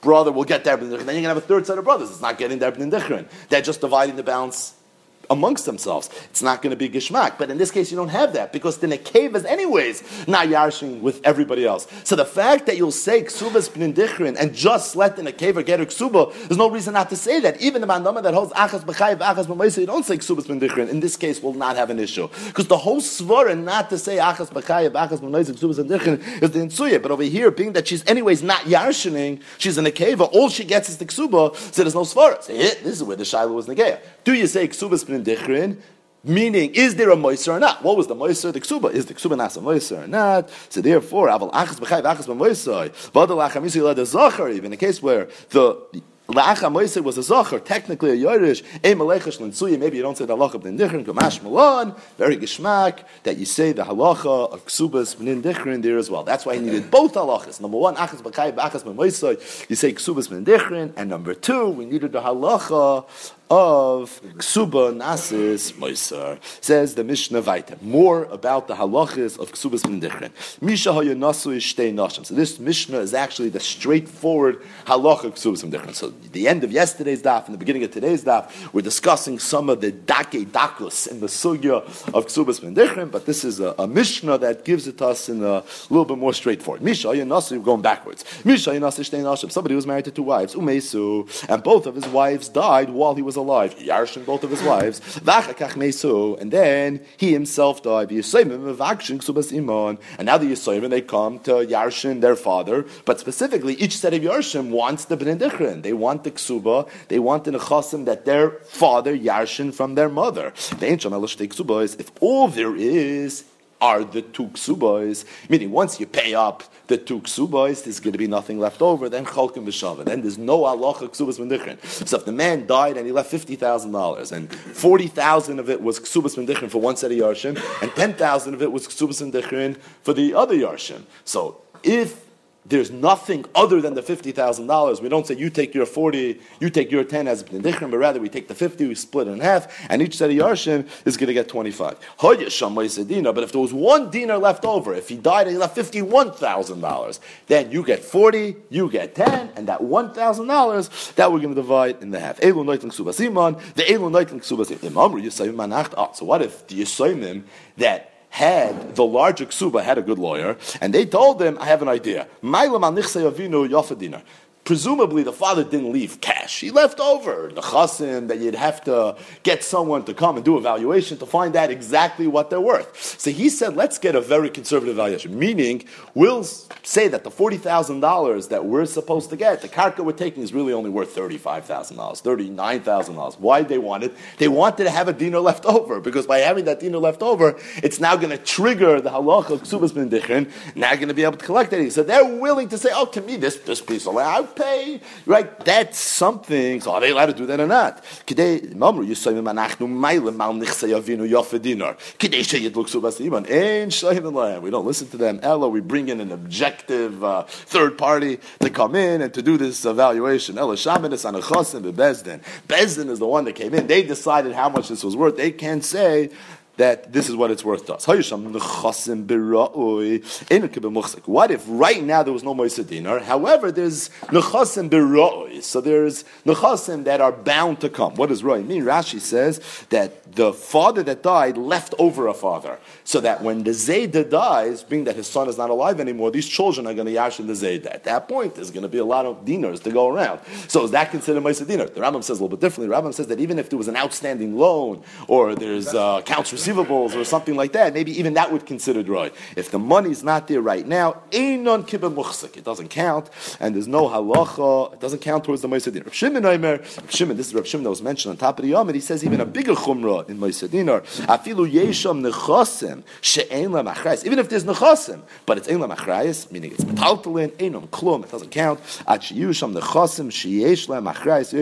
brother will get Derbin Dichrin. Then you're going to have a third set of brothers. It's not getting Derbin Dichrin. They're just dividing the balance amongst themselves. It's not going to be gishmak. But in this case, you don't have that because the nekev is anyways not yarshing with everybody else. So the fact that you'll say ksubas b'nindichrin and just let the nekev get a ksuba, there's no reason not to say that. Even the mandama that holds achas b'chayiv, achas b'moisa, you don't say ksubas b'nindichrin. In this case, will not have an issue because the whole svara not to say achas b'chayiv, achas b'moisa, ksubas b'nindichrin is the insuya. But over here, being that she's anyways not yarshining, she's in a nekeva. All she gets is the ksuba, so there's no svara. So eh, this is where the shiloh was negeya. Do you say ksubas b'nindichrin? Dichrin, meaning is there a moiser or not? What was the moiser? The ksuba is the ksuba a moiser or not? So therefore, aval achas b'chayv achas b'moiser, v'adal achamisi led a zachar. Even in a case where the La'acha Moise was a Zocher, technically a Yorish, a Melechesh Lensuya, maybe you don't say the halacha b'nin dichrin, Gamash Malon, very geschmack, that you say the halacha of Ksubas b'nin dichrin there as well. That's why he needed both halachas. Number one, Achas B'chai B'achas B'moise, you say Ksubas b'nin dichrin, and number two, we needed the halacha of Ksuba Nasis Moisar. Says the Mishnah Vaita. More about the halachas of Ksubas Mendichren. Misha Hayanasu Ishtei Nashim. So this Mishnah is actually the straightforward halacha of Ksubas. So the end of yesterday's daf and the beginning of today's daf, we're discussing some of the dake dakus in the sugya of Ksubas Mendichren, but this is a, a, Mishnah that gives it to us in a little bit more straightforward. Misha Hayanasu, going backwards. Misha Hayanasu Ishtei Nashim. Somebody was married to two wives, Umesu, and both of his wives died while he was alive. Yarshin both of his wives. And then he himself died. The And now the Yisayim, they come to yarshin their father. But specifically, each set of yarshim wants the Bnei They want the ksuba. They want the nechasim that their father yarshin from their mother. If all there is are the two ksubas. Meaning, once you pay up the two ksubas, there's going to be nothing left over. Then chalkim v'shava. Then there's no halacha ksubas mendichin. So if the man died and he left fifty thousand dollars, and forty thousand of it was ksubas mendichin for one set of yarshim, and ten thousand of it was ksubas mendichin for the other yarshim. So if there's nothing other than the fifty thousand dollars. We don't say you take your forty, you take your ten as b'nedichrim, but rather we take the fifty, we split it in half, and each set of yarshim is going to get twenty-five. But if there was one dinar left over, if he died and he left fifty-one thousand dollars, then you get forty, you get ten, and that one thousand dollars that we're going to divide in the half. The elu noitling subasim. Ah, so what if the yisoimim that had the larger ksuba had a good lawyer, and they told him, "I have an idea presumably the father didn't leave cash. He left over the chasim that you'd have to get someone to come and do a valuation to find out exactly what they're worth. So he said, let's get a very conservative valuation, meaning we'll say that the $40,000 that we're supposed to get, the karka we're taking is really only worth $35,000, $39,000. Why they want it? They wanted to have a dinar left over because by having that dinar left over, it's now going to trigger the halacha of ksubas dichrin, now going to be able to collect it. So they're willing to say, oh, to me, this, this piece of land, pay. Right? That's something. So are they allowed to do that or not? We don't listen to them. Ella, we bring in an objective uh, third party to come in and to do this evaluation. Ella Shaman is on Bezdin. Bezdin is the one that came in. They decided how much this was worth. They can't say that this is what it's worth to us. What if right now there was no Moisa dinar? However, there's nechasim b'ra'oi. So there's nechasim that are bound to come. What does roi mean? Rashi says that the father that died left over a father. So that when the Zayda dies, being that his son is not alive anymore, these children are going to yash in the Zayda. At that point, there's going to be a lot of dinars to go around. So is that considered Moisa dinar? The Rambam says a little bit differently. The Rambam says that even if there was an outstanding loan or there's uh, accounts receivable, receivables or something like that, maybe even that would consider dry. If the money's not there right now, muchsik. It doesn't count, and there's no halacha. It doesn't count towards the Moisedin. Rav Shimon Omer, Shimon, this is Rav Shimon that was mentioned on top of the Yomid. He says even a bigger chumrah in Moisedinar. Afilu yesham nechasim she'ein la Even if there's nechasim, but it's ein la meaning it's metaltalin, einon klum. It doesn't count. At sheyusham la machrayis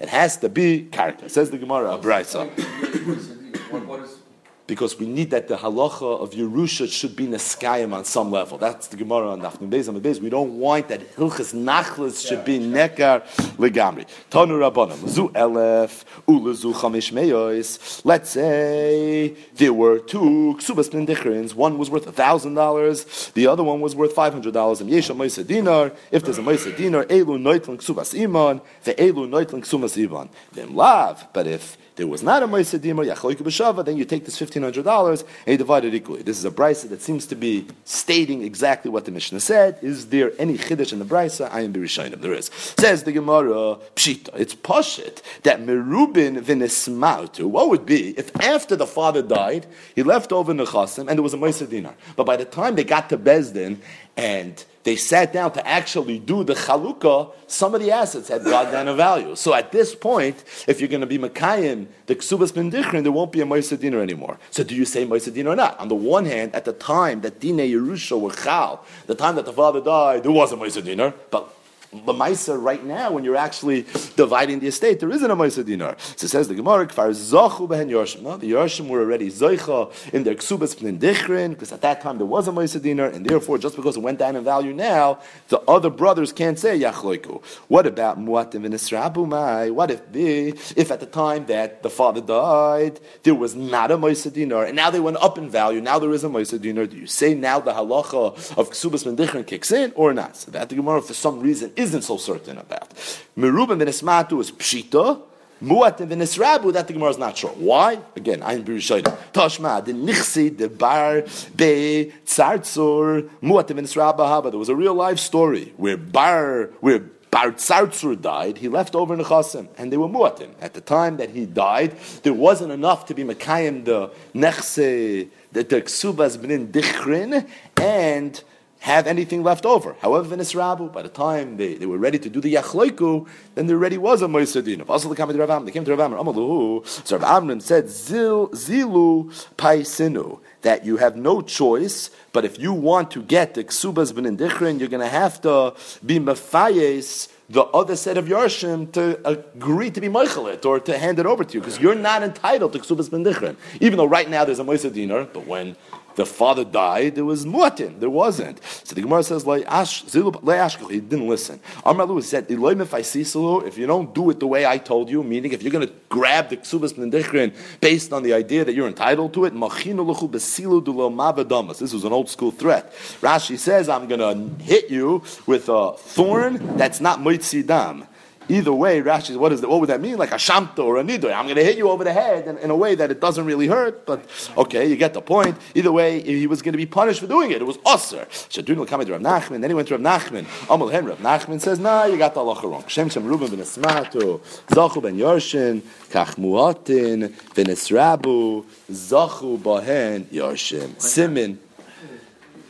It has to be character. Says the Gemara, a brayso. What, what is because we need that the halacha of Yerusha should be neskayim on some level. That's the Gemara on Dafnim Beis on the Beis. We don't want that hilchas nachlas should be nekar legamri. Tanu rabbanim zu elef ulezu chamish meyois. Let's say there were two ksubas pnindichrins. One was worth thousand dollars. The other one was worth five hundred dollars. And yesha moisa dinar. If there's a moisa dinar, elu noitling ksubas iman. The elu noitling ksubas iman. Then lav. But if there was not a Moise Dimar, B'Shava, then you take this $1,500 and you divide it equally. This is a brisa that seems to be stating exactly what the Mishnah said. Is there any Chiddush in the brisa? I am Birishainim. There is. Says the Gemara, Pshita, it's Pashit, that Merubin Vinismautu, what would be if after the father died, he left over Nechasim and there was a Moise Dinar. But by the time they got to Bezdin and they sat down to actually do the chalukah, some of the assets had gone down in value. So at this point, if you're going to be Makayim, the Ksubas bin Dichrin, there won't be a Moisa Dinner anymore. So do you say Moisa Dinner or not? On the one hand, at the time that Dine Yerusha were Chal, the time that the father died, there was a Moisa Dinner, but Lamaisa right now, when you're actually dividing the estate, there isn't a Maisa dinar. So it says the Gemara, Kfar Zachu behen Yorshim. No, the Yorshim were already Zoicha in their Ksubas Dichrin, because at that time there was a Maisa dinar, and therefore, just because it went down in value now, the other brothers can't say Yachloiku. What about Muatim and Mai? What if the, if at the time that the father died, there was not a Maisa dinar, and now they went up in value, now there is a Maisa dinar, do you say now the halacha of Ksubas Dichrin kicks in, or not? So that the Gemara, for some reason, isn't so certain about. Merubim v'nismatu is pshita. Muatim v'nisrabu, that the Gemara is not sure. Why? Again, I'm Birishayim. Tashma, the nichsi, the bar, be, tzartzur, muatim v'nisrabu haba. There was a real life story where bar, where Bar Tzartzur died, he left over Nechasim, and they were muatim. At the time that he died, there wasn't enough to be Mekayim the Nechse, the Ksubas B'nin Dichrin, and have anything left over. However, Nisrabu, by the time they, they were ready to do the Yachloiku, then there already was a Moisadin. Also, they came to Rav They came to Rav Amaluhu. So Rav Amnon said, Zil, Zilu Paisinu, that you have no choice, but if you want to get the Ksubas bin Dichrin, you're going to have to be Mephias the other set of Yarshim to agree to be Meichelit or to hand it over to you because you're not entitled to Ksubas Ben Dichrin. Even though right now there's a Moisa Dinar, but when the father died, there was muatin. There wasn't. So the Gemara says, he didn't listen. Amralu said, if you don't do it the way I told you, meaning if you're going to grab the ksubas mendichrin based on the idea that you're entitled to it, this was an old school threat. Rashi says, I'm going to hit you with a thorn that's not moitzidam Either way, Rashi, what is that? What would that mean? Like a shamto or a nidoy? I'm going to hit you over the head in, in, a way that it doesn't really hurt, but okay, you get the point. Either way, he was going to be punished for doing it. It was usher. Shadun coming to Rav Nachman. Then he went to Rav Nachman. Amal Hen Rav Nachman says, Nah, you got the halacha wrong. Shem Shem Ruben ben Esmatu, Zachu ben Yorshin, Kach Muatin, ben Esrabu, Zachu bahen Yorshin. Simin.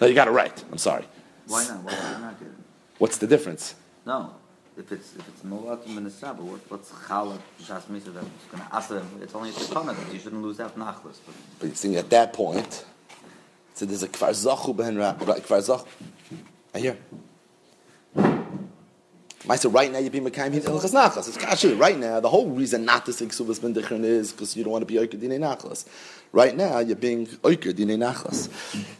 No, you got it right. I'm sorry. Why not? Why not? What's the difference? No if it's if it's mu'atim in the Shabbat, what, what's chalak shas misa that it's going to ask them? It's only a that you shouldn't lose out nachlas. But, but at that point, so there's a kfar zachu ben kfar zachu. I hear. I said right now you be mekayim hit elchas nachlas. It's kasher. Right now, the whole reason not to say ksubas ben is because you don't want to be oikadine nachlas. Right now, you're being oiker dinei nachlas.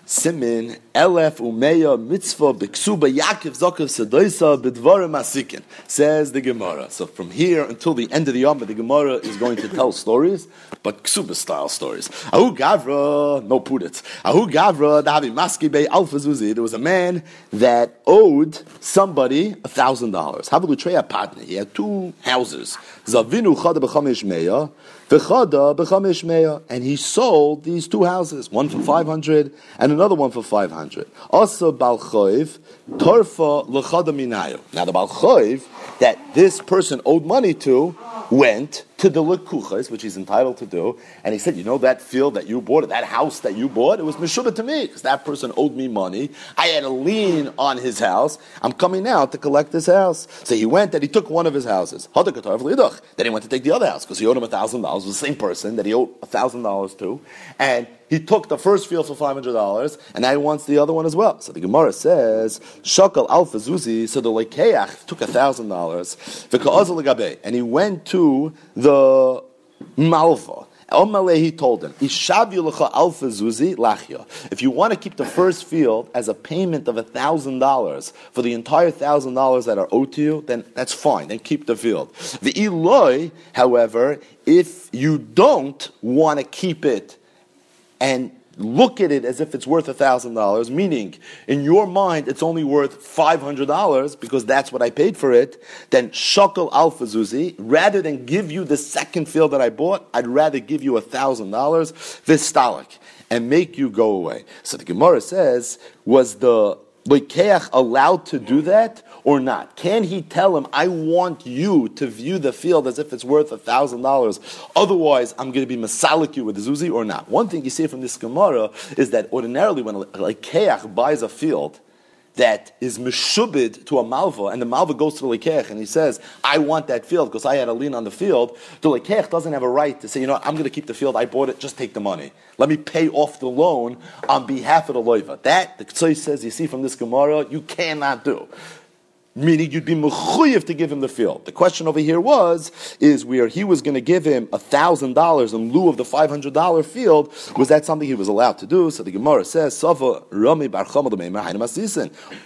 Simin elef umeya mitzvah b'ksuba Yaakov zokav sedoisa b'dvarim asikin says the Gemara. So from here until the end of the Yom, the Gemara is going to tell stories, but ksuba style stories. Ahu gavra no puditz. Ahu gavra davi maski be alfa zuzi. There was a man that owed somebody a thousand dollars. Havelu treya partner. He had two houses. Zavinu chada b'chamish meya. And he sold these two houses, one for 500 and another one for 500. Also, Balchoiv, Torfa Lechada Minayo. Now, the Balchoiv that this person owed money to went to the lekuchas, which he's entitled to do, and he said, "You know that field that you bought, that house that you bought, it was meshubah to me because that person owed me money. I had a lien on his house. I'm coming now to collect his house." So he went and he took one of his houses. Then he went to take the other house because he owed him a thousand dollars. The same person that he owed a thousand dollars to, and he took the first field for five hundred dollars, and now he wants the other one as well. So the Gemara says, "Shakal alfa zuzi." So the lekeach took a thousand dollars, and he went to the Malva. Omale, he told him, zuzi. If you want to keep the first field as a payment of thousand dollars for the entire thousand dollars that are owed to you, then that's fine. Then keep the field. The Eloi, however, if you don't want to keep it and look at it as if it's worth $1,000, meaning in your mind it's only worth $500 because that's what I paid for it, then shakal alfa zuzi, rather than give you the second field that I bought, I'd rather give you $1,000, this vistalik, and make you go away. So the Gemara says, was the Lekeach allowed to do that or not? Can he tell him, I want you to view the field as if it's worth a thousand dollars, otherwise I'm going to be masalik you with the zuzi or not? One thing you see from this Gemara is that ordinarily when a Lekeach buys a field, that is meshubid to a malva, and the malva goes to the lekech and he says, "I want that field because I had a lien on the field." The lekech doesn't have a right to say, "You know, I'm going to keep the field. I bought it. Just take the money. Let me pay off the loan on behalf of the loiva." That the Ktsoy says, you see from this Gemara, you cannot do meaning you'd be mechuyev to give him the field. The question over here was, is where he was going to give him thousand dollars in lieu of the five hundred dollar field. Was that something he was allowed to do? So the Gemara says, "Sava Rami Bar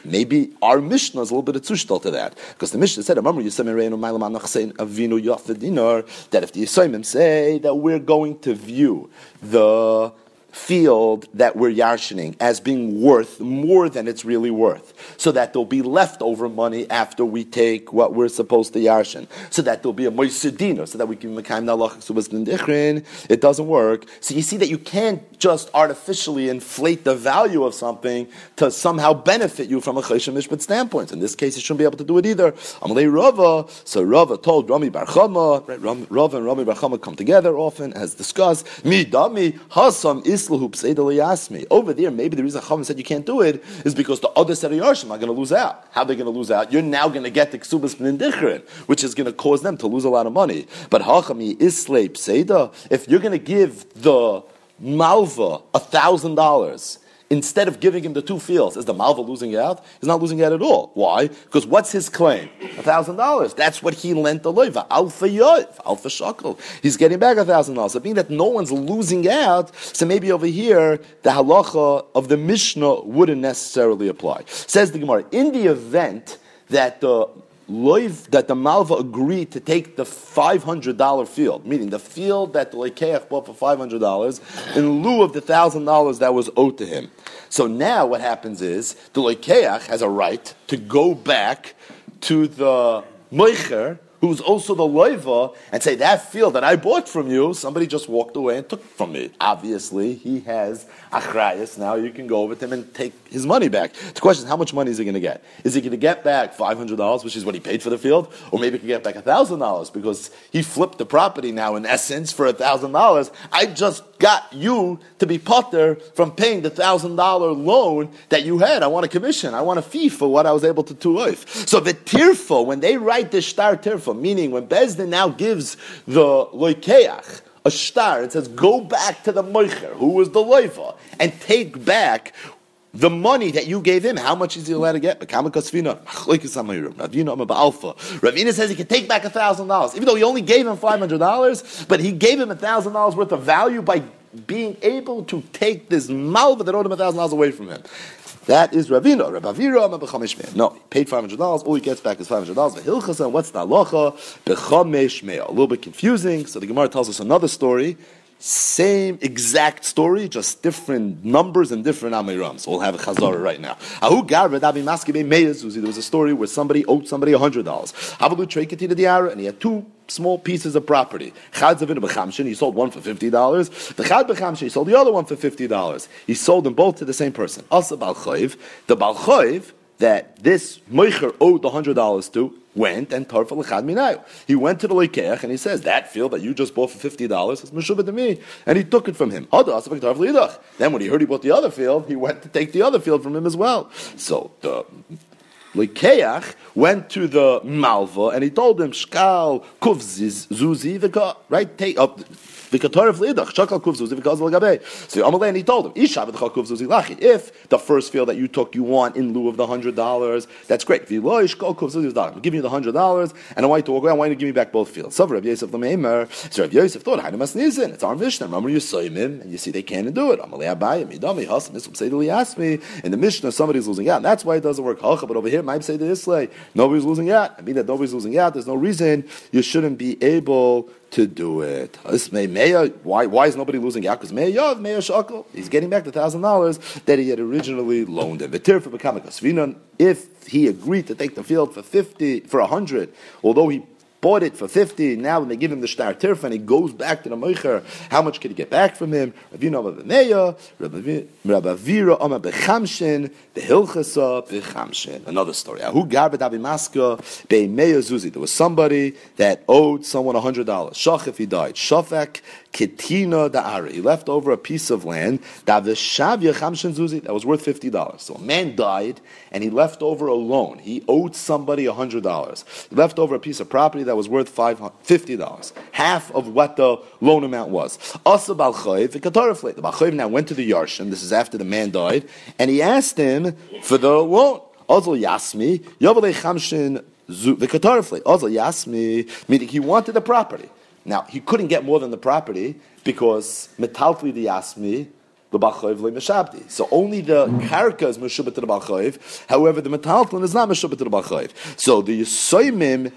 Maybe our Mishnah is a little bit of tushtal to that because the Mishnah said. That if the Yisraelim say that we're going to view the field that we're yarshining as being worth more than it's really worth, so that there'll be leftover money after we take what we're supposed to yarshin, so that there'll be a moisedino, so that we can mekayim nalach It doesn't work. So you see that you can't just artificially inflate the value of something to somehow benefit you from a chayshim mishpat standpoint. In this case, you shouldn't be able to do it either. Amalei Rava, so Rava told Rami Bar Chama, right, Rava and Rami Bar Chama come together often, as discussed. Mi dami hasam is over there, maybe the reason Chachamim said you can't do it is because the other set of Yarshim are going to lose out. How are they going to lose out? You're now going to get the Ksubas B'nindichrin, which is going to cause them to lose a lot of money. But Hachami is slave Pseida. If you're going to give the Malva a thousand dollars instead of giving him the two fields, is the Malva losing out? He's not losing out at all. Why? Because what's his claim? A thousand dollars. That's what he lent the loiva. Alpha yoiv, alpha shakel. He's getting back a thousand dollars. So being that no one's losing out, so maybe over here the halacha of the Mishnah wouldn't necessarily apply. Says the Gemara, in the event that the Loiv, that the Malva agreed to take the $500 field, meaning the field that the Lekeach bought for $500 in lieu of the $1,000 that was owed to him. So now what happens is the Lekeach has a right to go back to the Moicher who's also the loiva, and say that field that I bought from you, somebody just walked away and took from me. Obviously, he has achrayas. Now you can go to him and take his money back. The question is, how much money is he going to get? Is he going to get back five hundred dollars, which is what he paid for the field, or maybe he can get back thousand dollars because he flipped the property now in essence for thousand dollars. I just got you to be potter from paying the thousand dollar loan that you had. I want a commission. I want a fee for what I was able to do. So the tirfa, when they write the star tirfa, meaning when Bezdin now gives the loikeach, a star, it says, go back to the moicher, who was the loiva, and take back the money that you gave him, how much is he allowed to get? Ravina says he can take back a thousand dollars, even though he only gave him five hundred dollars, but he gave him a thousand dollars worth of value by being able to take this malva that owed him a thousand dollars away from him. That is Ravina. Ravavira No, he paid five hundred dollars. All he gets back is five hundred dollars. V'hilchasa. What's the halacha? Bechamesh A little bit confusing. So the Gemara tells us another story same exact story, just different numbers and different Amirams. We'll have a Chazara right now. There was a story where somebody owed somebody $100. And he had two small pieces of property. He sold one for fifty dollars. The chad b'chamshin he sold the other one for fifty dollars. He sold them both to the same person. Also balchoiv. The balchoiv that this moicher owed the hundred dollars to went and tarfa l'chad minayu. He went to the leikeach and he says that field that you just bought for fifty dollars is meshubah to me, and he took it from him. Then when he heard he bought the other field, he went to take the other field from him as well. So the Lekeach went to the Malva and he told him, Shkal Kuf Zuzi, right? Take up V'katorif lidach shakal kuv zuzi v'kaz l'gabei. So Amalei and he told him isha v'chal kuv zuzi lachi. If the first field that you took you want in lieu of the hundred dollars, that's great. V'lo ishkal kuv zuzi v'dach. I'm giving you the hundred dollars, and I want you to walk away. I want you to give me back both fields. So Rav Yosef l'meimer. So Rav Yosef thought Hainu Masnizin. It's our Mishnah. Remember you saw him, and you see they can't do it. Amalei abayim midami hasam misum say asked me in the Mishnah somebody's losing out. And that's why it doesn't work. But over here, might say the Islay, nobody's losing out. I mean that nobody's losing out. There's no reason you shouldn't be able to do it. Why, why is nobody losing out? Because Meyav, Meya Shakal, he's getting back the thousand dollars that he had originally loaned him. If he agreed to take the field for fifty, for a hundred, although he bought it for 50, now when they give him the star tirf and he goes back to the Meicher, how much can he get back from him? Ravina Amabameya, Rabavira Amabechamshin, the Hilchasa Bechamshin. Another story. Ahu Garbet Abimaska, Beimeya Zuzi. There was somebody that owed someone $100. Shach if he died. Shafak Ketina Da'ari. He left over a piece of land that was worth $50. So a man died and he left over a loan. He owed somebody $100. He left over a piece of property that was worth $50. Half of what the loan amount was. Also Balchoiv, the Balchoiv now went to the Yarshin, this is after the man died, and he asked him for the loan. Also Yasmi, Yavalei Chamshin Also Yasmi, meaning he wanted the property. Now, he couldn't get more than the property because metalfli the yasmi, the balchoiv le meshabdi. So only the karka is meshubah to the balchoiv. However, the metalflin is not meshubah to the balchoiv. So the yisoimim,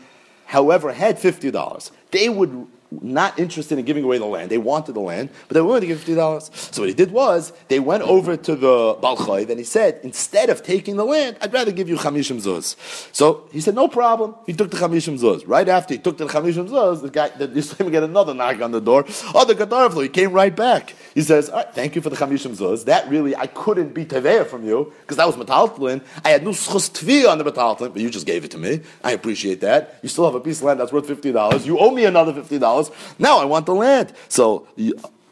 however, had fifty dollars. They would not interested in giving away the land. They wanted the land, but they were willing to give $50. So what he did was, they went over to the Balchayv and he said, instead of taking the land, I'd rather give you Chamishim Zuz. So he said, no problem. He took the Chamishim Zuz. Right after he took the Chamishim Zuz, the guy, the Yisraelim got another knock on the door. Oh, the Gadar flow. He came right back. He says, all right, thank you for the Chamishim Zuz. That really, I couldn't be Teveya from you, because that was Metaltlin. I had no Schus Tvi on the Metaltlin, but you just gave it to me. I appreciate that. You still have a piece of land that's worth $50. You owe me another $50 house. Now I want the land. So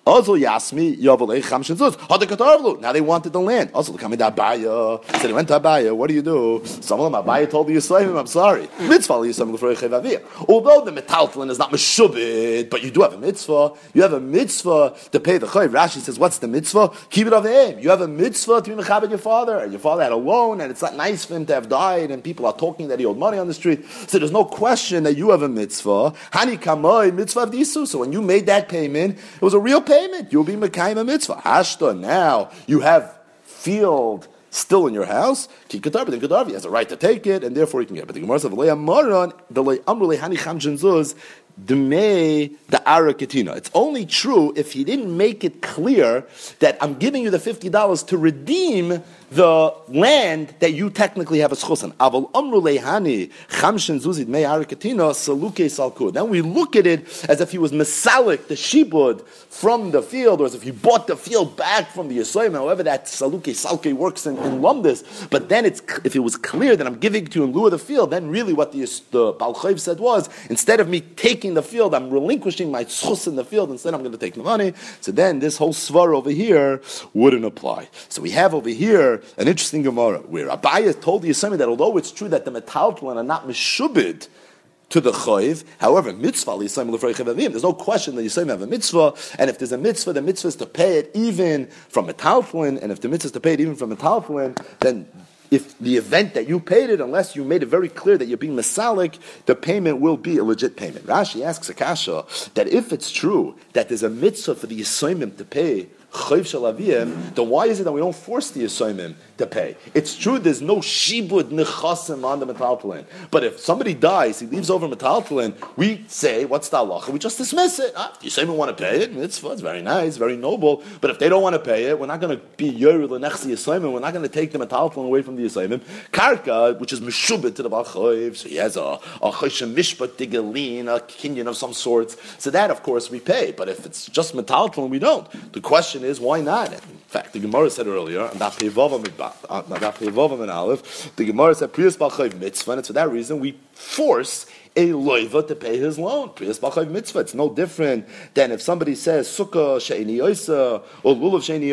also Yasmi Yavalei Chamshin Zuz. Now they wanted the land. Also the Kamid Abaya. Said went to Abaya. What do you do? Some of them Abaya told you, the Yisraelim, I'm sorry. Mitzvah Yisraelim Although the metaltalin is not meshubit, but you do have a mitzvah. You have a mitzvah to pay the chayv. Rashi says, what's the mitzvah? Keep it of him. You have a mitzvah to be mechabed your father. And your father had a loan, and it's not nice for him to have died, and people are talking that he owed money on the street. So there's no question that you have a mitzvah. Hani kamoi mitzvah of. So when you made that payment, it was a real payment payment. You'll be Mekayim a mitzvah. Hashta, now you have field still in your house. Ki but then he has a right to take it, and therefore he can get it. But the Gemara says, the Amrule Hani Chamjin Zuz, Dmei the Araketina. It's only true if he didn't make it clear that I'm giving you the $50 to redeem the land that you technically have a schus. Then we look at it as if he was mesalik the shibud from the field, or as if he bought the field back from the Yisrael, however that saluke salke works in, in Lumdis. But then it's if it was clear that I'm giving to you in lieu of the field, then really what the, the said was, instead of me taking the field, I'm relinquishing my schus in the field, instead I'm going to take the money. So then this whole svar over here wouldn't apply. So we have over here an interesting Gemara where Abaya told the Yisrael that although it's true that the metaltalin are not mishubid, to the choiv. However, mitzvah There's no question that Yisrael have a mitzvah, and if there's a mitzvah, the mitzvah is to pay it even from a talflin, and if the mitzvah is to pay it even from a talflin, then if the event that you paid it, unless you made it very clear that you're being masalik, the payment will be a legit payment. Rashi asks Akasha that if it's true that there's a mitzvah for the Yisraelim to pay then why is it that we don't force the Yisraelim to pay. It's true there's no shibud nechasim on the metaltalin. But if somebody dies, he leaves over metaltalin, we say, what's the halacha? We just dismiss it. Ah, say we want to pay it, it's, it's very nice, very noble. But if they don't want to pay it, we're not going to be yored lenechsi yisayim, we're not going to take the metaltalin away from the yisayim. Karka, which is meshubit to the balchoiv, so he has a, a choshem mishpat digalin, a kinyan of some sorts. So that, of course, we pay. But if it's just metaltalin, we don't. The question is, why not? In fact, the Gemara said earlier, and uh, and Aleph, the Gemara said Priyas mitzvah, and it's for that reason we force a loiva to pay his loan. Balchayv mitzvah. It's no different than if somebody says Sukkah Sheini Yoisa or Lulav Sheini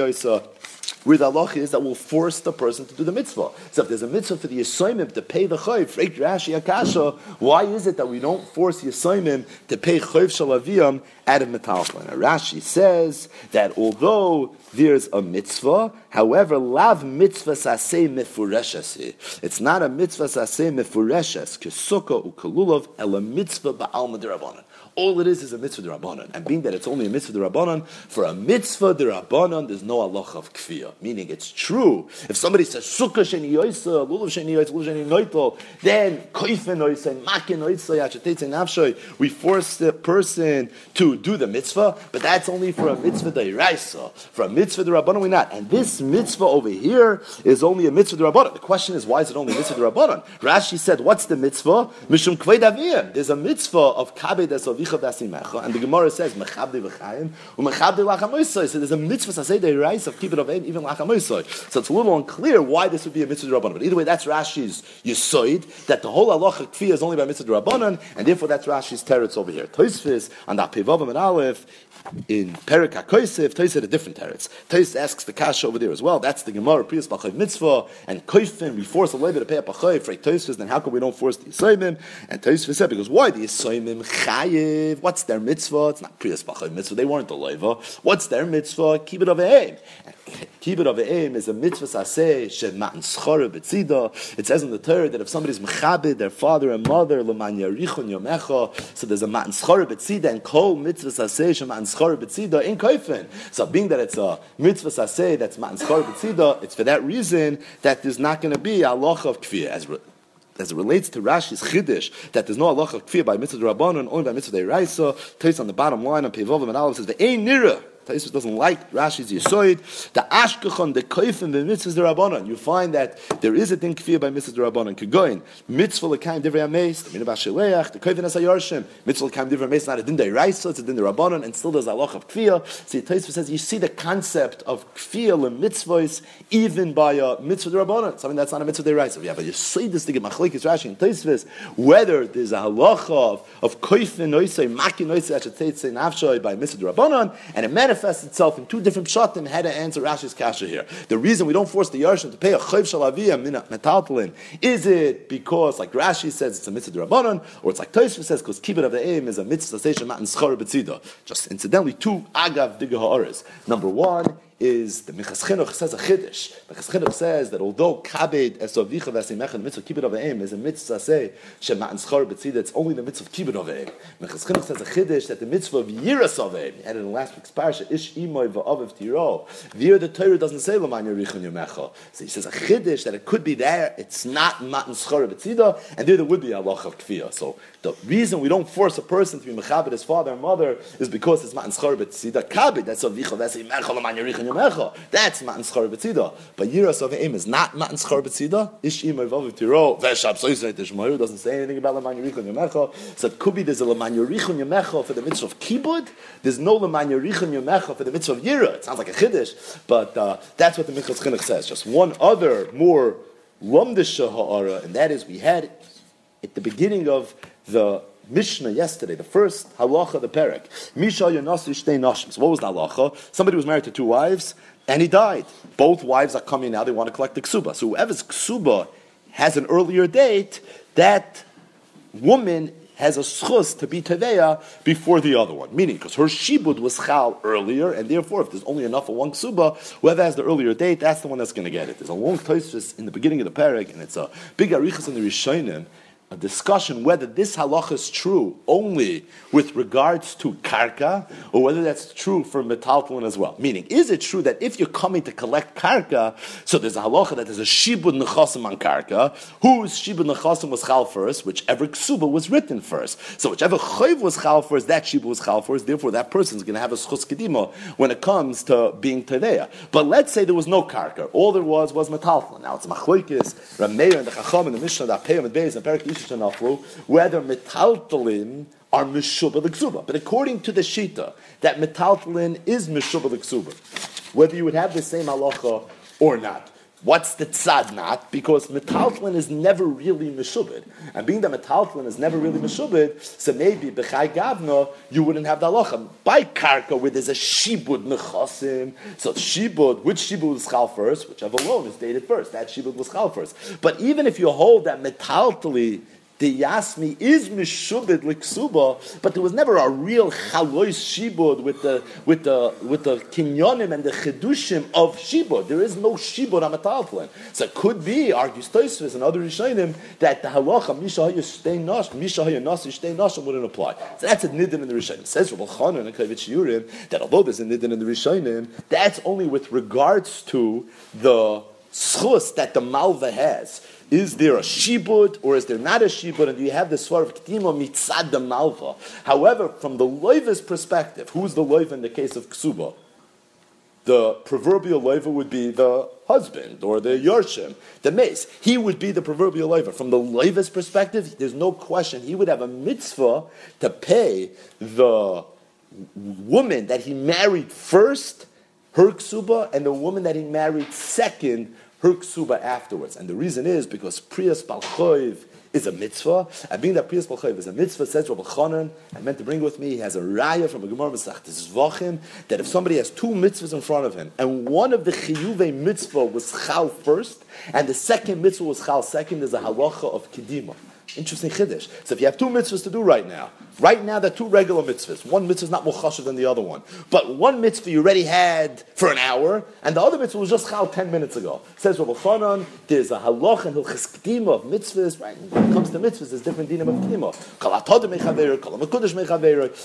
where the Allah is that will force the person to do the mitzvah. So if there's a mitzvah for the Yisoimim to pay the chayv, Rashi Akasha, why is it that we don't force Yisoimim to pay chayv shalaviyam out of metalflin? Rashi says that although there's a mitzvah, however, lav mitzvah saseh mefureshasi. It's not a mitzvah saseh mefureshes, kesukkah ukalulov, el a mitzvah ba'al madirabanan. All it is is a mitzvah derabbanan. And being that it's only a mitzvah derabbanan, for a mitzvah derabbanan, there's no Allah of kfiyah. Meaning it's true. If somebody says, sukkah sheni yoisa, lulav sheni yoisa, lulav sheni noitol, then koifen yoisa, makin yoisa, yachatetze nafshoy, we force the person to do the mitzvah, but that's only for a mitzvah deraisa. For a mitzvah derabbanan, we not. And this mitzvah over here is only a mitzvah derabbanan. The question is, why is it only a mitzvah derabbanan? Rashi said, what's the mitzvah? Mishum kvei There's a mitzvah of kabe kabed and the Gemara says, Mechabdi v'chayim, u'mechabdi lachamoisoi. So there's a mitzvah say the rice of kibbut of even lachamoisoi. So it's a little unclear why this would be a mitzvah rabbanon. But either way, that's Rashi's yisoid, that the whole halacha kfiyah is only by mitzvah rabbanon, and therefore that's Rashi's teretz over here. Toisvis, and that Pevavim and Aleph, in Perik HaKoisef, Tois had a different teretz. Tois asks the kasha over there as well. That's the Gemara, Priyas B'chayv Mitzvah, and Koifin, we force a labor to pay a B'chayv, for Tois then how come we don't force the Yisoimim? And Tois said, because why the Yisoimim Chayiv? What's their mitzvah? It's not Priyas B'chayv Mitzvah, they weren't the labor. What's their mitzvah? Keep it of aim. Kibbut of aim is a mitzvah saseh schara betzida. It says in the Torah that if somebody's mechabed their father and mother leman yarichon yomecha, so there's a matan betzida and kol mitzvah saseh schara betzida in koifen. So being that it's a mitzvah saseh that's matan schara betzida, it's for that reason that there's not going to be a loch of kfir as as it relates to Rashi's Chiddush, that there's no Allah of kfir by mitzvah rabbanon, only by mitzvah deiraisa, takes on the bottom line on Pevovim and Aleph says, the ein nira, Taisus doesn't like Rashi's Yisoid. The Ashkechon, the Koifim, the Mitzvahs Rabbanon. You find that there is a thing kfir by Mitzvahs Rabbanon. Kegoin, Mitzvah Lekaim Divrei Ameis, the Minabah Sheleach, the Koifim Asa Yorshim, Mitzvah Lekaim Divrei Ameis, not a Din Raisa, it's a Din Rabbanon, and still there's a loch of kfir. See, Taisus says you see the concept of kfir and mitzvahs even by a Mitzvah Rabbanon, something that's not a Mitzvah Raisa. We have a Yisoidis to get Machlekes Rashi and Taisus, whether there's a halacha of, of Koifim Noisei, Maki Noisei, I should say, Nafshoi by Mitzvah Rabbanon, and it manifests itself in two different pshatim how to answer Rashi's kasha here. The reason we don't force the Yarshim to pay a chayv shalaviyah metaltalin is it because, like Rashi says, it's a mitzvah rabbanon, or it's like Tosfos says, because kibbut of the aim is a mitzvah station matan schar. Just incidentally, two agav digah ha'aris. Number one is the Minchas Chinuch says a chiddush. Minchas Chinuch says that although kabed esovicha v'asimecha, the mitzvah kibbut of aim is a mitzvah say shema'an schar b'tzida, it's only the mitzvah kibbut of aim. Minchas Chinuch says a chiddush that the mitzvah of yiras of aim, and in last week's parsha, ish imoy v'aviv tiro, there the Torah doesn't say l'man yerichon yomecha. So he says a chiddush that it could be there, it's not matan schar b'tzida, and there there would be a loch of kfiyah. So the reason we don't force a person to be mechabed his father and mother is because it's matan schar b'tzida kabed, that's a vicha v'asimecha l'man yerichon Richon Yomecha. That's Matan Schar B'tzida. But Yiras of Aim is not Matan Schar B'tzida. Ish Ima Vav Tiro, Veshab Soisei Tishmayu, doesn't say anything about Laman Yerichon Yomecha. So it could be there's a Laman Yerichon Yomecha for the mitzvah of Kibud. There's no Laman Yerichon Yomecha for the mitzvah of Yira. It sounds like a Chiddush, but uh, that's what the Minchas Chinuch says. Just one other, more Lumdisha Ha'ara, and that is we had at the beginning of the Mishnah yesterday, the first halacha, the perek. Misha yonasu shtei nashim. So what was the halacha? Somebody was married to two wives, and he died. Both wives are coming now, they want to collect the ksuba. So whoever's ksuba has an earlier date, that woman has a schus to be teveya before the other one. Meaning, because her shibud was chal earlier, and therefore, if there's only enough of one ksuba, whoever has the earlier date, that's the one that's going to get it. There's a long toisus in the beginning of the parak, and it's a big arichas in the Rishonim, a discussion whether this halacha is true only with regards to karka or whether that's true for metaltalin as well. Meaning, is it true that if you're coming to collect karka, so there's a halacha that there's a shibud nechasim on karka, whose shibud nechasim was chal first, whichever ksuba was written first. So whichever chayv was chal first, that shibud was chal first. Therefore, that person is going to have a schus when it comes to being tereya. But let's say there was no karka. All there was was metaltalin. Now it's machloikis, Rameir and the Chacham and the Mishnah, the Apeyam and Beis and whether metaltalin are mishuba l'ksuba. But according to the shita, that metaltalin is mishuba l'ksuba. Whether you would have the same halacha or not. What's the tzad not? Because metaltalin is never really meshubid. And being that metaltalin is never really meshubid, so maybe b'chai gavna, you wouldn't have the halacha. By karka, where there's a shibud nechasim, so shibud, which shibud was chal first, whichever one is dated first, that shibud was chal first. But even if you hold that metaltali the Yasmi is mishubid liksuba, but there was never a real chalois shibud with the with the with the kinyonim and the chedushim of shibud. There is no shibud amatalflin. So it could be argues Tosfos and other rishonim that the halacha misha stay nash misha nasi stay nash wouldn't apply. So that's a nidin in the rishonim. Says Rabbi Chanan and Kovetz Shiurim that although there's a nidin in the rishonim, that's only with regards to the schus that the malva has is there a shibud or is there not a shibud? And do you have the svar of ktima mitzad the malva? However, from the loiva's perspective, who's the loiva in the case of ksuba? The proverbial loiva would be the husband or the yorshim, the mace. He would be the proverbial loiva. From the loiva's perspective, there's no question he would have a mitzvah to pay the woman that he married first her ksuba and the woman that he married second her ksuba afterwards. And the reason is because Priyas Balchoiv is a mitzvah, and being that Priyas Balchoiv is a mitzvah, says Rabbi Chanan, I meant to bring with me, he has a raya from a Gemara Masach, Zvachim, that if somebody has two mitzvahs in front of him, and one of the chiyuve mitzvah was chal first, and the second mitzvah was chal second, there's a halacha of kedima. Interesting chiddush. So if you have two mitzvahs to do right now, right now they're two regular mitzvahs. One mitzvah is not more chashav than the other one. But one mitzvah you already had for an hour, and the other mitzvah was just chal ten minutes ago. Says Rabbi Chanan, there's a halach and hilchis of mitzvahs. Right? When it comes to mitzvahs, there's different dinim of kedima. Kol atodim mechaver, kol.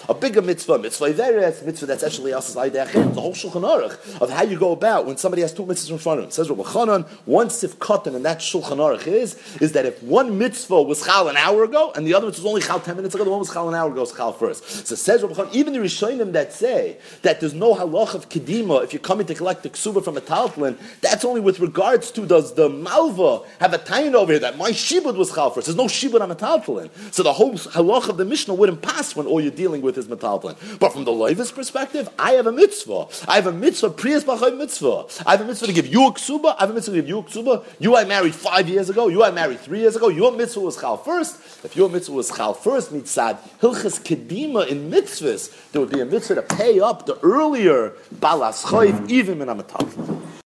A bigger mitzvah, mitzvah iveres, mitzvah that's actually asas aydei The whole shulchan aruch of how you go about when somebody has two mitzvahs in front of him. Says Rabbi Chanan, one sif and that shulchan aruch is is that if one mitzvah was chal an hour ago, and the other mitzvah was only chal ten minutes ago, the one was chal an hour ago, was chal first. So says Rabbi even the Rishonim that say that there's no halach of kedima if you're coming to collect the ksuba from a taltlin, that's only with regards to does the malva have a tain over here that my shibud was chal first. There's no shibud on a metaltlin. So the whole halach of the Mishnah wouldn't pass when all you're dealing with is metaltlin. But from the Levis perspective, I have a mitzvah. I have a mitzvah, priyas b'chay mitzvah. I have a mitzvah to give you a ksuba. I have a mitzvah to give you a ksuba. You I married five years ago. You I married three years ago. Your mitzvah was chal first. If your mitzvah was chal first, mitzad hilchas kedima in mitzvahs, there would be a mitzvah to pay up the earlier balas chayv, even in a metaltlin.